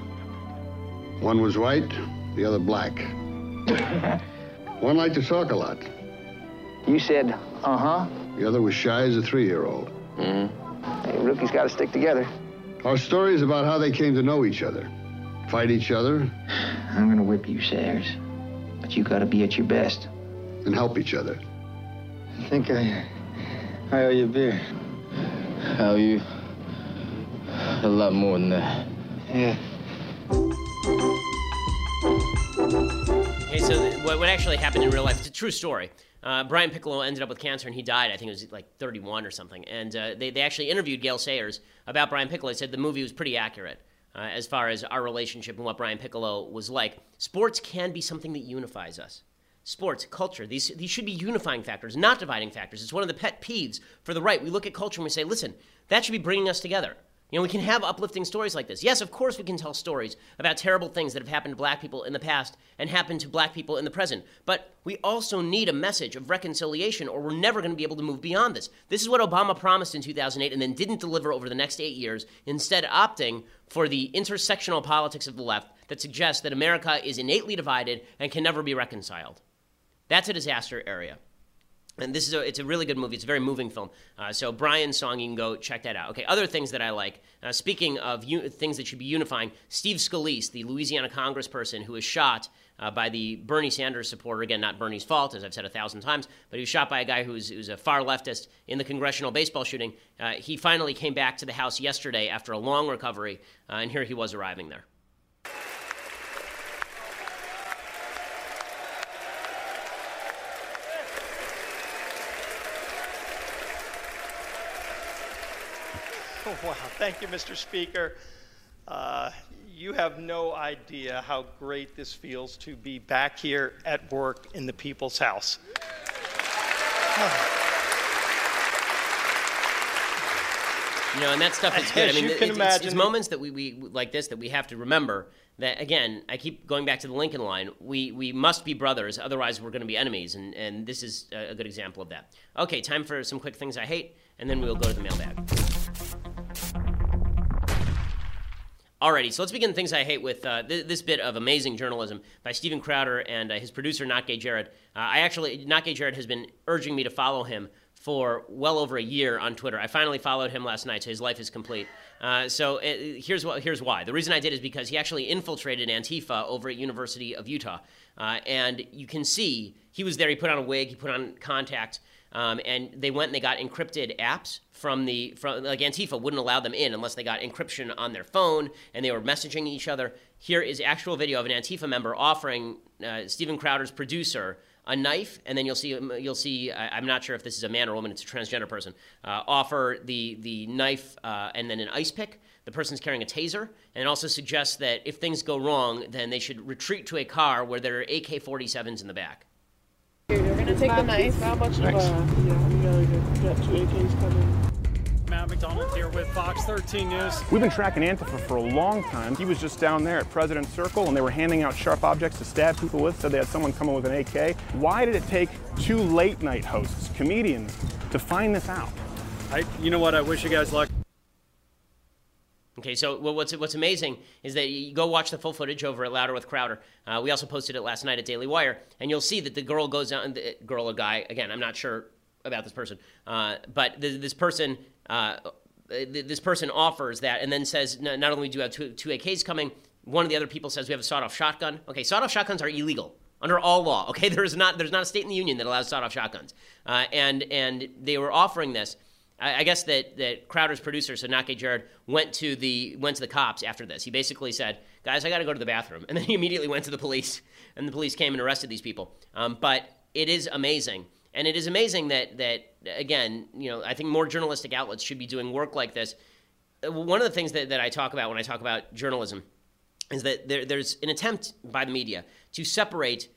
One was white, the other black. One liked to talk a lot. You said, uh-huh. The other was shy as a three-year-old. Mm-hmm. Hey, rookies got to stick together. Our story is about how they came to know each other, fight each other. I'm going to whip you, Sayers. But you got to be at your best. And help each other. I think I, I owe you a beer. I owe you a lot more than that. Yeah. Okay, so what, what actually happened in real life, it's a true story. Uh, Brian Piccolo ended up with cancer and he died, I think it was like 31 or something. And uh, they, they actually interviewed Gale Sayers about Brian Piccolo. They said the movie was pretty accurate uh, as far as our relationship and what Brian Piccolo was like. Sports can be something that unifies us. Sports, culture, these, these should be unifying factors, not dividing factors. It's one of the pet peeves for the right. We look at culture and we say, listen, that should be bringing us together. You know, we can have uplifting stories like this. Yes, of course, we can tell stories about terrible things that have happened to black people in the past and happened to black people in the present. But we also need a message of reconciliation, or we're never going to be able to move beyond this. This is what Obama promised in 2008 and then didn't deliver over the next eight years, instead, opting for the intersectional politics of the left that suggests that America is innately divided and can never be reconciled. That's a disaster area. And this is a, it's a really good movie. It's a very moving film. Uh, so Brian's song, you can go check that out. Okay, other things that I like. Uh, speaking of u- things that should be unifying, Steve Scalise, the Louisiana congressperson who was shot uh, by the Bernie Sanders supporter, again, not Bernie's fault, as I've said a thousand times, but he was shot by a guy who's, who's a far leftist in the congressional baseball shooting. Uh, he finally came back to the House yesterday after a long recovery, uh, and here he was arriving there. Wow. Thank you, Mr. Speaker. Uh, you have no idea how great this feels to be back here at work in the People's House. You know, and that stuff is good. As I mean, you can it's, it's- it's moments that we, we like this that we have to remember that again. I keep going back to the Lincoln line. We we must be brothers, otherwise we're going to be enemies, and and this is a, a good example of that. Okay, time for some quick things I hate, and then we'll go to the mailbag. Alrighty, so let's begin things I hate with uh, th- this bit of amazing journalism by Steven Crowder and uh, his producer Not Gay Jared. Uh, I actually Not Gay Jared has been urging me to follow him for well over a year on Twitter. I finally followed him last night, so his life is complete. Uh, so uh, here's what here's why. The reason I did is because he actually infiltrated Antifa over at University of Utah, uh, and you can see he was there. He put on a wig, he put on contacts. Um, and they went and they got encrypted apps from the from like Antifa wouldn't allow them in unless they got encryption on their phone and they were messaging each other. Here is actual video of an Antifa member offering uh, Steven Crowder's producer a knife, and then you'll see you'll see. I'm not sure if this is a man or woman. It's a transgender person. Uh, offer the the knife uh, and then an ice pick. The person's carrying a taser, and also suggests that if things go wrong, then they should retreat to a car where there are AK-47s in the back. You're gonna take the knife. How much? Thanks. Uh, yeah, we gotta get, got two AKs coming. Matt McDonald here with Fox 13 News. We've been tracking Antifa for a long time. He was just down there at President's Circle and they were handing out sharp objects to stab people with, said they had someone coming with an AK. Why did it take two late night hosts, comedians, to find this out? I, you know what? I wish you guys luck. Okay, so what's what's amazing is that you go watch the full footage over at Louder with Crowder. Uh, we also posted it last night at Daily Wire, and you'll see that the girl goes down. The girl or guy again, I'm not sure about this person, uh, but th- this person. Uh, th- this person offers that and then says, not only do you have two, two AKs coming, one of the other people says we have a sawed-off shotgun. Okay, sawed-off shotguns are illegal under all law. Okay, there's not there's not a state in the union that allows sawed-off shotguns, uh, and and they were offering this. I, I guess that, that Crowder's producer, so Jared, went to the went to the cops after this. He basically said, "Guys, I got to go to the bathroom," and then he immediately went to the police, and the police came and arrested these people. Um, but it is amazing, and it is amazing that that again, you know, I think more journalistic outlets should be doing work like this. Uh, One of the things that, that I talk about when I talk about journalism is that there, there's an attempt by the media to separate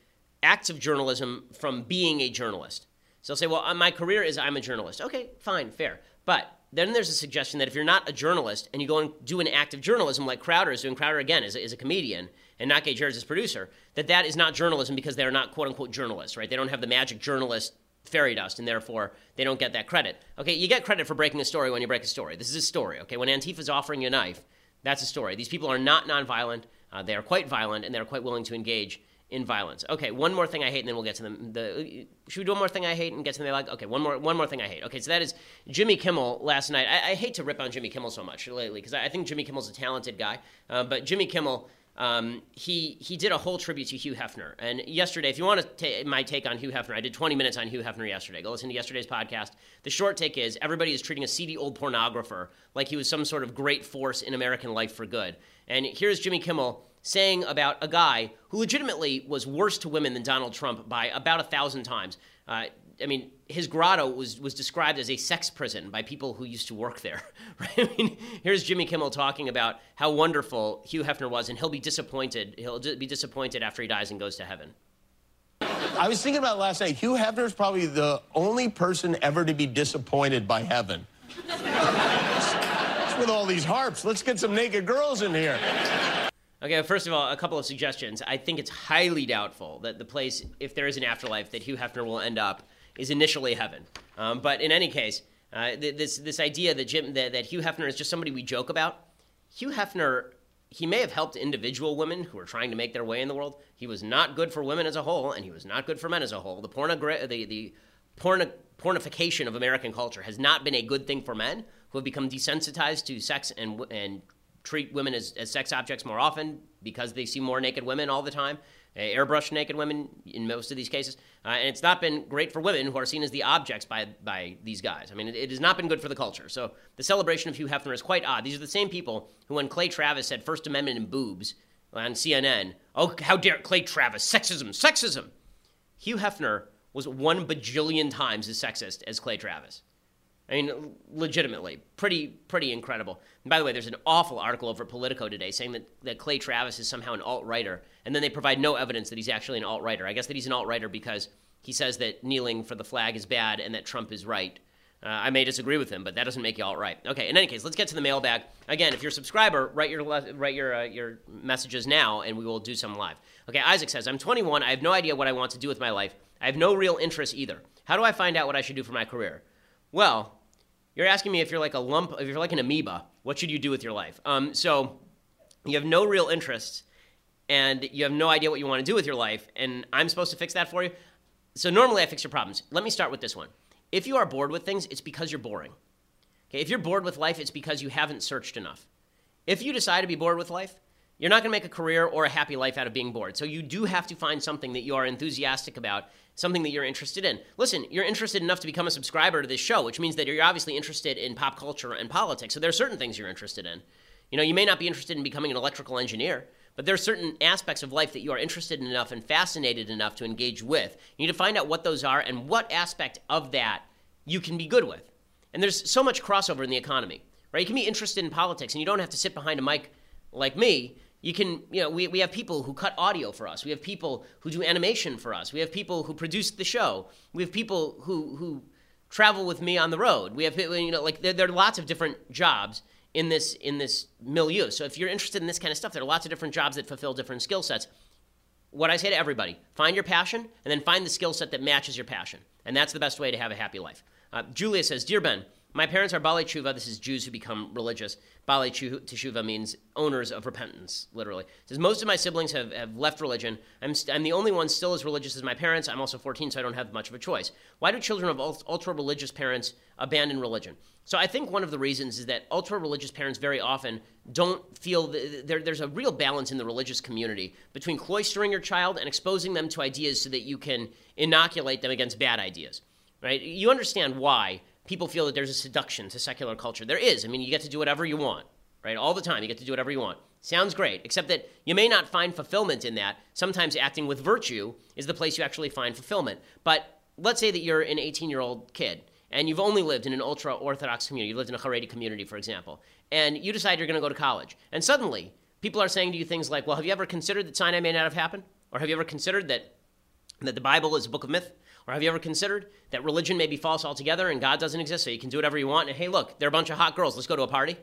acts of journalism from being a journalist. So they'll say, well, uh, my career is I'm a journalist. Okay, fine, fair. But then there's a suggestion that if you're not a journalist and you go and do an act of journalism like Crowder is doing, Crowder again is a, is a comedian and not Gay Jared's producer, that that is not journalism because they're not quote unquote journalists, right? They don't have the magic journalist fairy dust and therefore they don't get that credit. Okay, you get credit for breaking a story when you break a story. This is a story, okay? When Antifa's offering you a knife, that's a story. These people are not nonviolent. Uh, they are quite violent and they're quite willing to engage in violence. Okay, one more thing I hate, and then we'll get to the. the should we do one more thing I hate and get to the like Okay, one more one more thing I hate. Okay, so that is Jimmy Kimmel last night. I, I hate to rip on Jimmy Kimmel so much lately because I, I think Jimmy Kimmel's a talented guy, uh, but Jimmy Kimmel um, he he did a whole tribute to Hugh Hefner. And yesterday, if you want to take my take on Hugh Hefner, I did 20 minutes on Hugh Hefner yesterday. Go listen to yesterday's podcast. The short take is everybody is treating a seedy old pornographer like he was some sort of great force in American life for good. And here's Jimmy Kimmel saying about a guy who legitimately was worse to women than Donald Trump by about a thousand times. Uh, I mean, his grotto was was described as a sex prison by people who used to work there. Right? I mean, here's Jimmy Kimmel talking about how wonderful Hugh Hefner was, and he'll be disappointed. He'll be disappointed after he dies and goes to heaven. I was thinking about last night. Hugh Hefner is probably the only person ever to be disappointed by heaven. With all these harps? Let's get some naked girls in here. Okay, first of all, a couple of suggestions. I think it's highly doubtful that the place, if there is an afterlife, that Hugh Hefner will end up is initially heaven. Um, but in any case, uh, this this idea that Jim that, that Hugh Hefner is just somebody we joke about. Hugh Hefner, he may have helped individual women who are trying to make their way in the world. He was not good for women as a whole, and he was not good for men as a whole. The pornogra- the the porno- pornification of American culture has not been a good thing for men who have become desensitized to sex and and treat women as, as sex objects more often because they see more naked women all the time uh, airbrush naked women in most of these cases. Uh, and it's not been great for women who are seen as the objects by, by these guys. I mean, it, it, has not been good for the culture. So the celebration of Hugh Hefner is quite odd. These are the same people who, when Clay Travis said First Amendment and boobs on CNN, oh, how dare Clay Travis, sexism, sexism. Hugh Hefner was one bajillion times as sexist as Clay Travis. I mean, legitimately, pretty pretty incredible. And by the way, there's an awful article over Politico today saying that, that Clay Travis is somehow an alt writer, and then they provide no evidence that he's actually an alt writer. I guess that he's an alt writer because he says that kneeling for the flag is bad and that Trump is right. Uh, I may disagree with him, but that doesn't make you alt right. Okay. In any case, let's get to the mailbag. Again, if you're a subscriber, write your write your uh, your messages now, and we will do some live. Okay. Isaac says, "I'm 21. I have no idea what I want to do with my life. I have no real interest either. How do I find out what I should do for my career?" Well, you're asking me if you're like a lump, if you're like an amoeba, what should you do with your life? Um, so you have no real interest and you have no idea what you want to do with your life, and I'm supposed to fix that for you. So normally I fix your problems. Let me start with this one. If you are bored with things, it's because you're boring. Okay, if you're bored with life, it's because you haven't searched enough. If you decide to be bored with life, you're not going to make a career or a happy life out of being bored. So you do have to find something that you are enthusiastic about, something that you're interested in. Listen, you're interested enough to become a subscriber to this show, which means that you're obviously interested in pop culture and politics. So there are certain things you're interested in. You know, you may not be interested in becoming an electrical engineer, but there are certain aspects of life that you are interested in enough and fascinated enough to engage with. You need to find out what those are and what aspect of that you can be good with. And there's so much crossover in the economy, right? You can be interested in politics and you don't have to sit behind a mic like me you can you know we, we have people who cut audio for us. We have people who do animation for us. We have people who produce the show. We have people who who travel with me on the road. We have you know like there, there are lots of different jobs in this in this milieu. So if you're interested in this kind of stuff there are lots of different jobs that fulfill different skill sets. What i say to everybody find your passion and then find the skill set that matches your passion. And that's the best way to have a happy life. Uh, julia says dear ben my parents are Baalei Teshuva. This is Jews who become religious. Baalei Teshuva means owners of repentance, literally. It says, Most of my siblings have, have left religion. I'm, st- I'm the only one still as religious as my parents. I'm also 14, so I don't have much of a choice. Why do children of ultra religious parents abandon religion? So I think one of the reasons is that ultra religious parents very often don't feel there, there's a real balance in the religious community between cloistering your child and exposing them to ideas so that you can inoculate them against bad ideas. Right? You understand why people feel that there's a seduction to secular culture. There is. I mean, you get to do whatever you want, right? All the time, you get to do whatever you want. Sounds great, except that you may not find fulfillment in that. Sometimes acting with virtue is the place you actually find fulfillment. But let's say that you're an 18 year old kid and you've only lived in an ultra Orthodox community. You lived in a Haredi community, for example, and you decide you're going to go to college. And suddenly, people are saying to you things like, well, have you ever considered that Sinai may not have happened? Or have you ever considered that, that the Bible is a book of myth? Or have you ever considered that religion may be false altogether and God doesn't exist, so you can do whatever you want? And hey, look, they're a bunch of hot girls. Let's go to a party.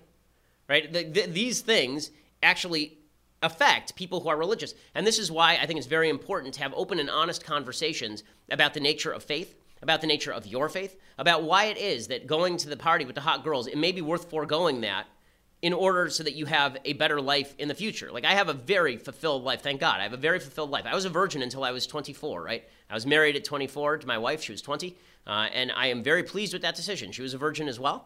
Right? The, the, these things actually affect people who are religious. And this is why I think it's very important to have open and honest conversations about the nature of faith, about the nature of your faith, about why it is that going to the party with the hot girls, it may be worth foregoing that in order so that you have a better life in the future. Like I have a very fulfilled life, thank God. I have a very fulfilled life. I was a virgin until I was 24, right? I was married at 24 to my wife, she was 20, uh, and I am very pleased with that decision. She was a virgin as well.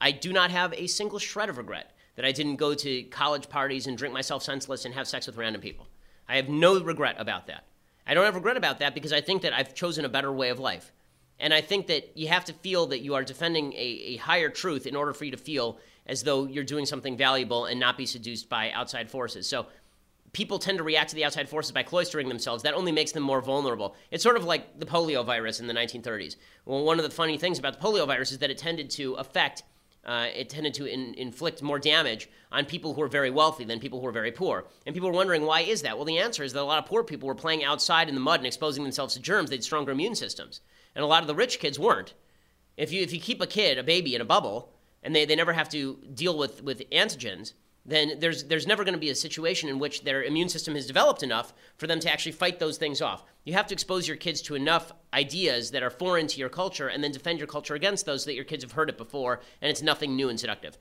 I do not have a single shred of regret that I didn't go to college parties and drink myself senseless and have sex with random people. I have no regret about that. I don't have regret about that because I think that I've chosen a better way of life. And I think that you have to feel that you are defending a, a higher truth in order for you to feel as though you're doing something valuable and not be seduced by outside forces. So people tend to react to the outside forces by cloistering themselves. That only makes them more vulnerable. It's sort of like the polio virus in the 1930s. Well, one of the funny things about the polio virus is that it tended to affect, uh, it tended to in, inflict more damage on people who are very wealthy than people who are very poor. And people are wondering why is that? Well, the answer is that a lot of poor people were playing outside in the mud and exposing themselves to germs. They had stronger immune systems, and a lot of the rich kids weren't. If you if you keep a kid, a baby, in a bubble, and they, they never have to deal with with antigens then there's there's never going to be a situation in which their immune system has developed enough for them to actually fight those things off. You have to expose your kids to enough ideas that are foreign to your culture and then defend your culture against those so that your kids have heard it before and it's nothing new and seductive.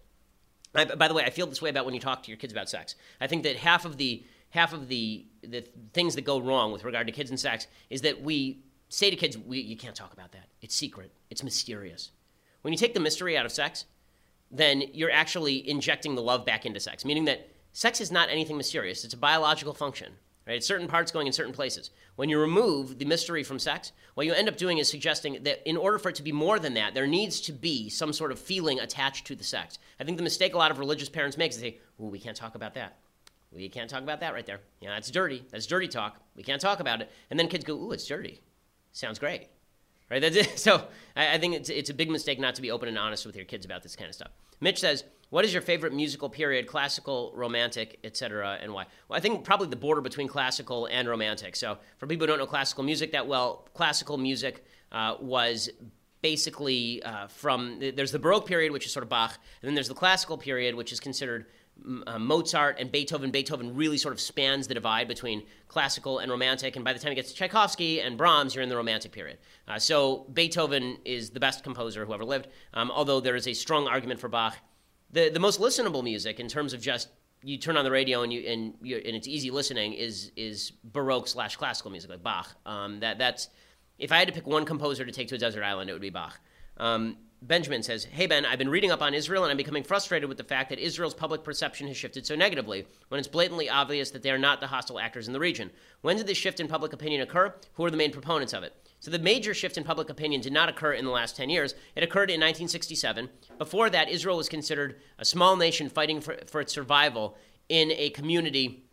I, by the way, I feel this way about when you talk to your kids about sex. I think that half of the half of the the things that go wrong with regard to kids and sex is that we say to kids, we, "You can't talk about that. It's secret. It's mysterious." When you take the mystery out of sex, then you're actually injecting the love back into sex, meaning that sex is not anything mysterious. It's a biological function, right? It's certain parts going in certain places. When you remove the mystery from sex, what you end up doing is suggesting that in order for it to be more than that, there needs to be some sort of feeling attached to the sex. I think the mistake a lot of religious parents make is they say, "Ooh, we can't talk about that." We can't talk about that right there. Yeah, that's dirty. That's dirty talk. We can't talk about it. And then kids go, "Ooh, it's dirty. Sounds great." Right? That's it. So I, I think it's, it's a big mistake not to be open and honest with your kids about this kind of stuff. Mitch says, "What is your favorite musical period? Classical, romantic, etc., and why?" Well, I think probably the border between classical and romantic. So for people who don't know classical music that well, classical music uh, was basically uh, from there's the Baroque period, which is sort of Bach, and then there's the classical period, which is considered uh, Mozart and Beethoven. Beethoven really sort of spans the divide between classical and romantic, and by the time it gets to Tchaikovsky and Brahms, you're in the romantic period. Uh, so Beethoven is the best composer who ever lived, um, although there is a strong argument for Bach. The, the most listenable music in terms of just you turn on the radio and you and you and it's easy listening is is Baroque slash classical music like Bach. Um, that that's if I had to pick one composer to take to a desert island, it would be Bach. Um, Benjamin says, Hey Ben, I've been reading up on Israel and I'm becoming frustrated with the fact that Israel's public perception has shifted so negatively when it's blatantly obvious that they are not the hostile actors in the region. When did this shift in public opinion occur? Who are the main proponents of it? So the major shift in public opinion did not occur in the last 10 years. It occurred in 1967. Before that, Israel was considered a small nation fighting for, for its survival in a community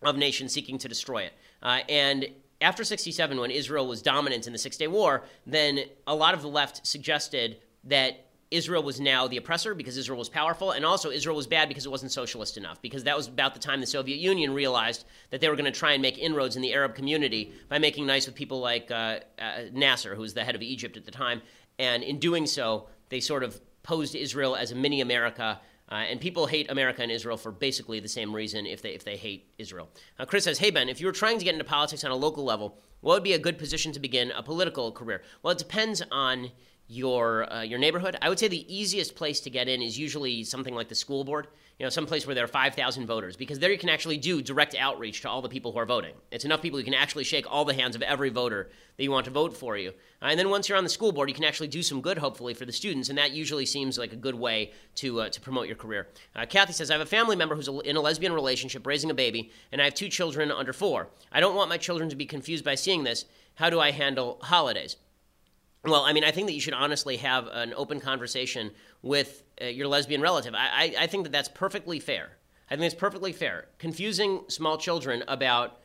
of nations seeking to destroy it. Uh, and after 67, when Israel was dominant in the Six Day War, then a lot of the left suggested that Israel was now the oppressor because Israel was powerful, and also Israel was bad because it wasn't socialist enough. Because that was about the time the Soviet Union realized that they were going to try and make inroads in the Arab community by making nice with people like uh, uh, Nasser, who was the head of Egypt at the time. And in doing so, they sort of posed Israel as a mini America. Uh, and people hate America and Israel for basically the same reason if they, if they hate Israel. Chris says, Hey, Ben, if you were trying to get into politics on a local level, what would be a good position to begin a political career? Well, it depends on your uh, your neighborhood. I would say the easiest place to get in is usually something like the school board. You know, some place where there are 5,000 voters, because there you can actually do direct outreach to all the people who are voting. It's enough people you can actually shake all the hands of every voter that you want to vote for you. Uh, and then once you're on the school board, you can actually do some good, hopefully, for the students, and that usually seems like a good way to uh, to promote your career. Uh, Kathy says, I have a family member who's in a lesbian relationship, raising a baby, and I have two children under four. I don't want my children to be confused by seeing this. How do I handle holidays? Well, I mean, I think that you should honestly have an open conversation with uh, your lesbian relative. I, I, I think that that's perfectly fair. I think it's perfectly fair. Confusing small children about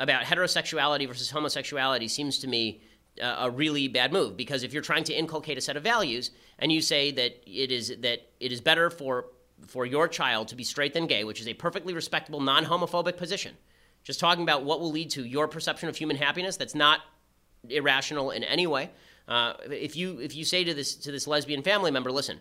about heterosexuality versus homosexuality seems to me uh, a really bad move because if you're trying to inculcate a set of values and you say that it is that it is better for for your child to be straight than gay, which is a perfectly respectable non-homophobic position, just talking about what will lead to your perception of human happiness that's not irrational in any way. Uh, if you if you say to this to this lesbian family member, listen,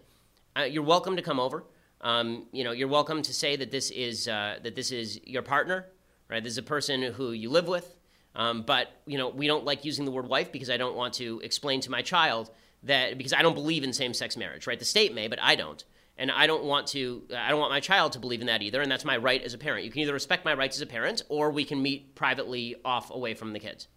uh, you're welcome to come over. Um, you know, you're welcome to say that this is uh, that this is your partner, right? This is a person who you live with. Um, but you know, we don't like using the word wife because I don't want to explain to my child that because I don't believe in same-sex marriage, right? The state may, but I don't and I don't want to I don't want my child to believe in that either and that's my right as a parent. You can either respect my rights as a parent or we can meet privately off away from the kids.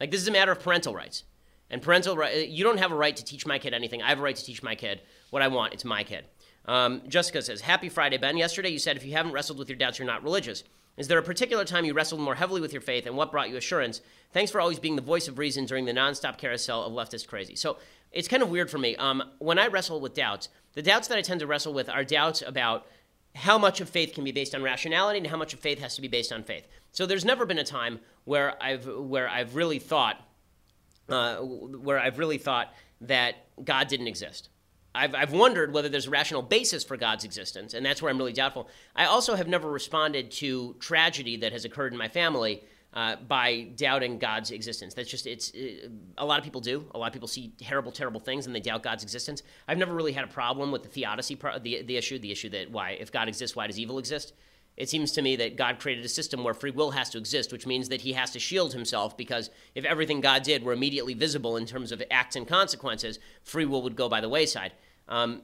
Like this is a matter of parental rights. And parental right, you don't have a right to teach my kid anything. I have a right to teach my kid what I want. It's my kid. Um, Jessica says, Happy Friday, Ben. Yesterday you said if you haven't wrestled with your doubts, you're not religious. Is there a particular time you wrestled more heavily with your faith and what brought you assurance? Thanks for always being the voice of reason during the nonstop carousel of leftist crazy. So it's kind of weird for me. Um, when I wrestle with doubts, the doubts that I tend to wrestle with are doubts about how much of faith can be based on rationality and how much of faith has to be based on faith. So there's never been a time where I've where I've really thought uh, where I've really thought that God didn't exist. I've, I've wondered whether there's a rational basis for God's existence, and that's where I'm really doubtful. I also have never responded to tragedy that has occurred in my family uh, by doubting God's existence. That's just, it's, uh, a lot of people do. A lot of people see terrible, terrible things and they doubt God's existence. I've never really had a problem with the theodicy, pro- the, the issue, the issue that why, if God exists, why does evil exist? It seems to me that God created a system where free will has to exist, which means that he has to shield himself because if everything God did were immediately visible in terms of acts and consequences, free will would go by the wayside. Um,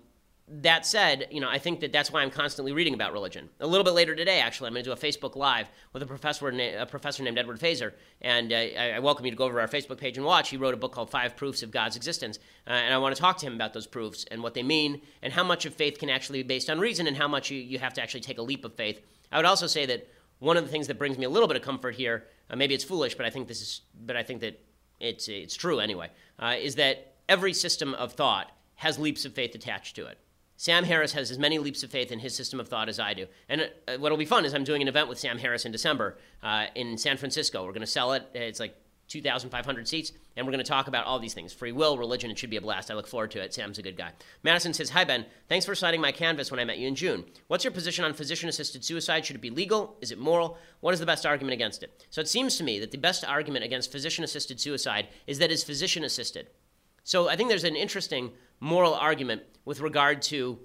that said, you know, I think that that's why I'm constantly reading about religion. A little bit later today, actually, I'm going to do a Facebook Live with a professor, a professor named Edward Feser, and uh, I welcome you to go over our Facebook page and watch. He wrote a book called Five Proofs of God's Existence, uh, and I want to talk to him about those proofs and what they mean, and how much of faith can actually be based on reason, and how much you, you have to actually take a leap of faith. I would also say that one of the things that brings me a little bit of comfort here, uh, maybe it's foolish, but I think this is, but I think that it's it's true anyway, uh, is that every system of thought has leaps of faith attached to it. Sam Harris has as many leaps of faith in his system of thought as I do. And uh, what'll be fun is I'm doing an event with Sam Harris in December uh, in San Francisco. We're going to sell it. It's like 2,500 seats, and we're going to talk about all these things free will, religion. It should be a blast. I look forward to it. Sam's a good guy. Madison says, Hi, Ben. Thanks for signing my canvas when I met you in June. What's your position on physician assisted suicide? Should it be legal? Is it moral? What is the best argument against it? So it seems to me that the best argument against physician assisted suicide is that it's physician assisted. So I think there's an interesting moral argument with regard to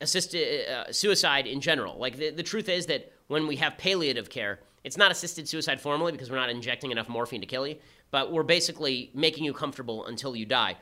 assisted uh, suicide in general. Like the, the truth is that when we have palliative care, it's not assisted suicide formally because we're not injecting enough morphine to kill you, but we're basically making you comfortable until you die.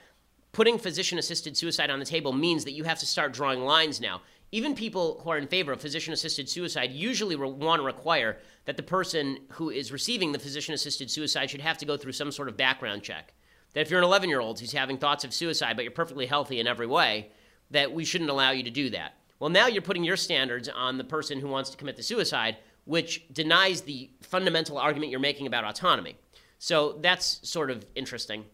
Putting physician assisted suicide on the table means that you have to start drawing lines now. Even people who are in favor of physician assisted suicide usually re- want to require that the person who is receiving the physician assisted suicide should have to go through some sort of background check. That if you're an 11 year old who's having thoughts of suicide, but you're perfectly healthy in every way, that we shouldn't allow you to do that. Well, now you're putting your standards on the person who wants to commit the suicide, which denies the fundamental argument you're making about autonomy. So that's sort of interesting.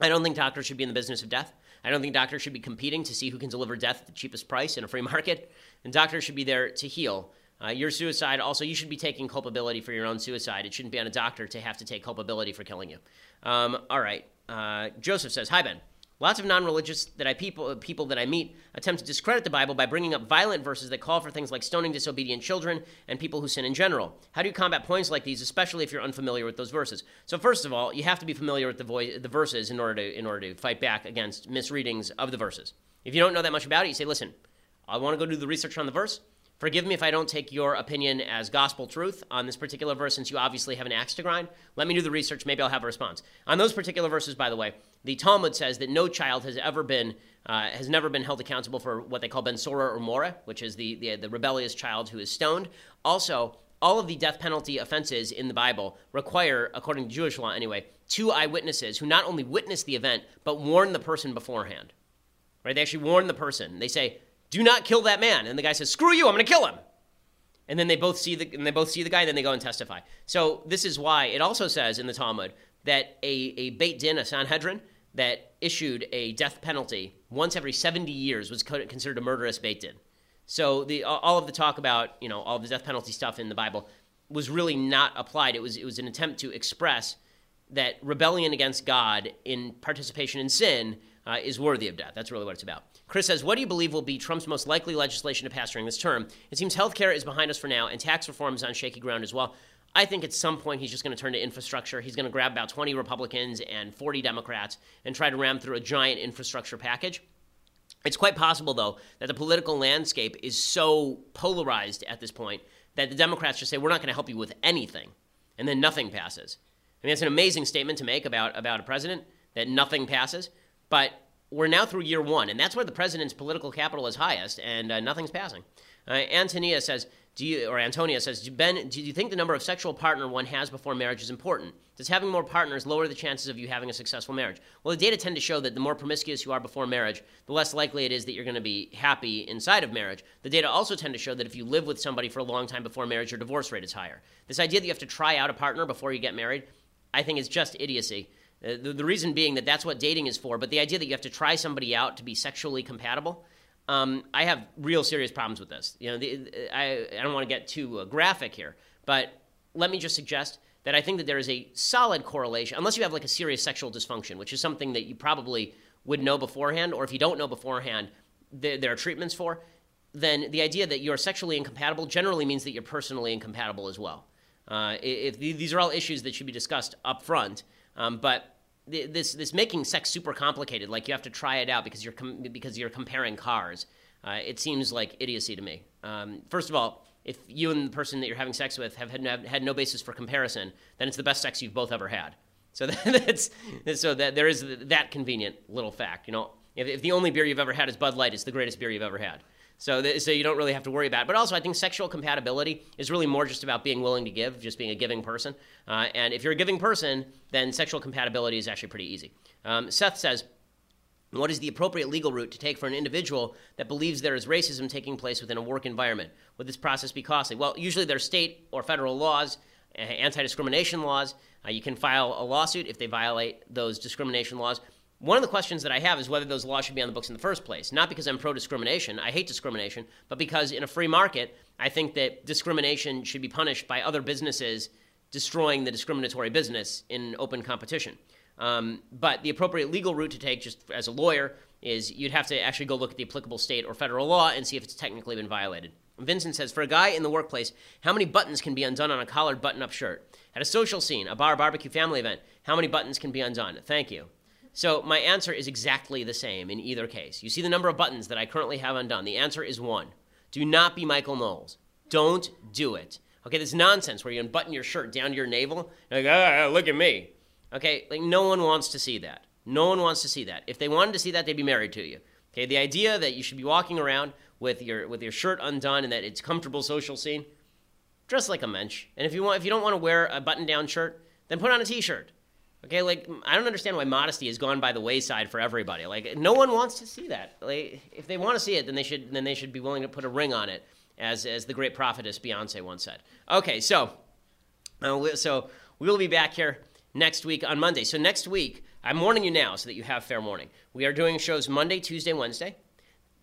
I don't think doctors should be in the business of death. I don't think doctors should be competing to see who can deliver death at the cheapest price in a free market. And doctors should be there to heal. Uh, your suicide, also, you should be taking culpability for your own suicide. It shouldn't be on a doctor to have to take culpability for killing you. Um, all right. Uh, Joseph says, Hi, Ben. Lots of non-religious that I people people that I meet attempt to discredit the Bible by bringing up violent verses that call for things like stoning disobedient children and people who sin in general. How do you combat points like these, especially if you're unfamiliar with those verses? So first of all, you have to be familiar with the, the verses in order to in order to fight back against misreadings of the verses. If you don't know that much about it, you say, "Listen, I want to go do the research on the verse. Forgive me if I don't take your opinion as gospel truth on this particular verse, since you obviously have an axe to grind. Let me do the research. Maybe I'll have a response. On those particular verses, by the way, the Talmud says that no child has ever been, uh, has never been held accountable for what they call ben sora or mora, which is the, the, the rebellious child who is stoned. Also, all of the death penalty offenses in the Bible require, according to Jewish law anyway, two eyewitnesses who not only witness the event, but warn the person beforehand. Right? They actually warn the person. They say, do not kill that man. And the guy says, screw you, I'm going to kill him. And then they both see the and they both see the guy, and then they go and testify. So this is why it also says in the Talmud that a, a Beit Din, a Sanhedrin, that issued a death penalty once every 70 years was considered a murderous Beit Din. So the all of the talk about you know all the death penalty stuff in the Bible was really not applied. It was it was an attempt to express that rebellion against God in participation in sin uh, is worthy of death. That's really what it's about. Chris says, What do you believe will be Trump's most likely legislation to pass during this term? It seems healthcare is behind us for now, and tax reform is on shaky ground as well. I think at some point he's just going to turn to infrastructure. He's going to grab about 20 Republicans and 40 Democrats and try to ram through a giant infrastructure package. It's quite possible, though, that the political landscape is so polarized at this point that the Democrats just say, We're not going to help you with anything. And then nothing passes. I mean, it's an amazing statement to make about, about a president that nothing passes. But we're now through year one, and that's where the president's political capital is highest, and uh, nothing's passing. Uh, Antonia says, do you, or Antonia says, Ben, do you think the number of sexual partner one has before marriage is important? Does having more partners lower the chances of you having a successful marriage? Well, the data tend to show that the more promiscuous you are before marriage, the less likely it is that you're going to be happy inside of marriage. The data also tend to show that if you live with somebody for a long time before marriage, your divorce rate is higher. This idea that you have to try out a partner before you get married, I think is just idiocy. Uh, the, the reason being that that's what dating is for, but the idea that you have to try somebody out to be sexually compatible, um, I have real serious problems with this. You know, the, I, I don't want to get too uh, graphic here, but let me just suggest that I think that there is a solid correlation, unless you have like a serious sexual dysfunction, which is something that you probably would know beforehand, or if you don't know beforehand, there, there are treatments for. Then the idea that you're sexually incompatible generally means that you're personally incompatible as well. Uh, if, if these are all issues that should be discussed up front, um, but this this making sex super complicated, like you have to try it out because you're com- because you're comparing cars. Uh, it seems like idiocy to me. Um, first of all, if you and the person that you're having sex with have had no, had no basis for comparison, then it's the best sex you've both ever had. So that's so that there is that convenient little fact. You know, if, if the only beer you've ever had is Bud Light, it's the greatest beer you've ever had. So, th- so you don't really have to worry about it. But also, I think sexual compatibility is really more just about being willing to give, just being a giving person. Uh, and if you're a giving person, then sexual compatibility is actually pretty easy. Um, Seth says, what is the appropriate legal route to take for an individual that believes there is racism taking place within a work environment? Would this process be costly? Well, usually there's state or federal laws, anti discrimination laws. Uh, you can file a lawsuit if they violate those discrimination laws. One of the questions that I have is whether those laws should be on the books in the first place. Not because I'm pro discrimination, I hate discrimination, but because in a free market, I think that discrimination should be punished by other businesses destroying the discriminatory business in open competition. Um, but the appropriate legal route to take, just as a lawyer, is you'd have to actually go look at the applicable state or federal law and see if it's technically been violated. Vincent says, for a guy in the workplace, how many buttons can be undone on a collared button up shirt? At a social scene, a bar, barbecue, family event, how many buttons can be undone? Thank you. So my answer is exactly the same in either case. You see the number of buttons that I currently have undone. The answer is one. Do not be Michael Knowles. Don't do it. Okay, this nonsense where you unbutton your shirt down to your navel. Like, ah, look at me. Okay, like no one wants to see that. No one wants to see that. If they wanted to see that, they'd be married to you. Okay, the idea that you should be walking around with your with your shirt undone and that it's comfortable social scene, dress like a mensch. And if you want, if you don't want to wear a button-down shirt, then put on a t-shirt. Okay, like I don't understand why modesty has gone by the wayside for everybody. Like no one wants to see that. Like if they want to see it, then they should then they should be willing to put a ring on it, as as the great prophetess Beyonce once said. Okay, so uh, so we will be back here next week on Monday. So next week, I'm warning you now so that you have fair warning. We are doing shows Monday, Tuesday, Wednesday.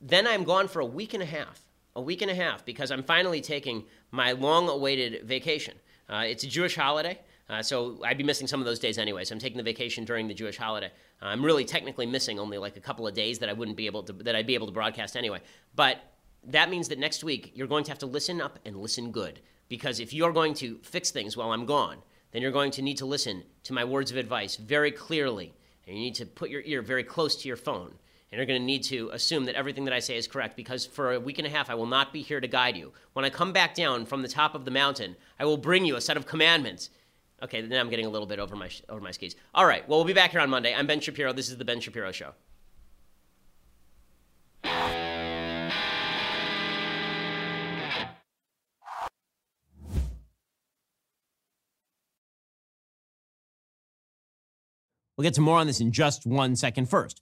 Then I'm gone for a week and a half. A week and a half because I'm finally taking my long-awaited vacation. Uh, it's a Jewish holiday. Uh, so I'd be missing some of those days anyway. So I'm taking the vacation during the Jewish holiday. Uh, I'm really technically missing only like a couple of days that I wouldn't be able to that I'd be able to broadcast anyway. But that means that next week you're going to have to listen up and listen good because if you're going to fix things while I'm gone, then you're going to need to listen to my words of advice very clearly, and you need to put your ear very close to your phone. And you're going to need to assume that everything that I say is correct because for a week and a half, I will not be here to guide you. When I come back down from the top of the mountain, I will bring you a set of commandments Okay, then I'm getting a little bit over my over my skis. All right, well, we'll be back here on Monday. I'm Ben Shapiro. This is the Ben Shapiro Show. We'll get to more on this in just one second. First,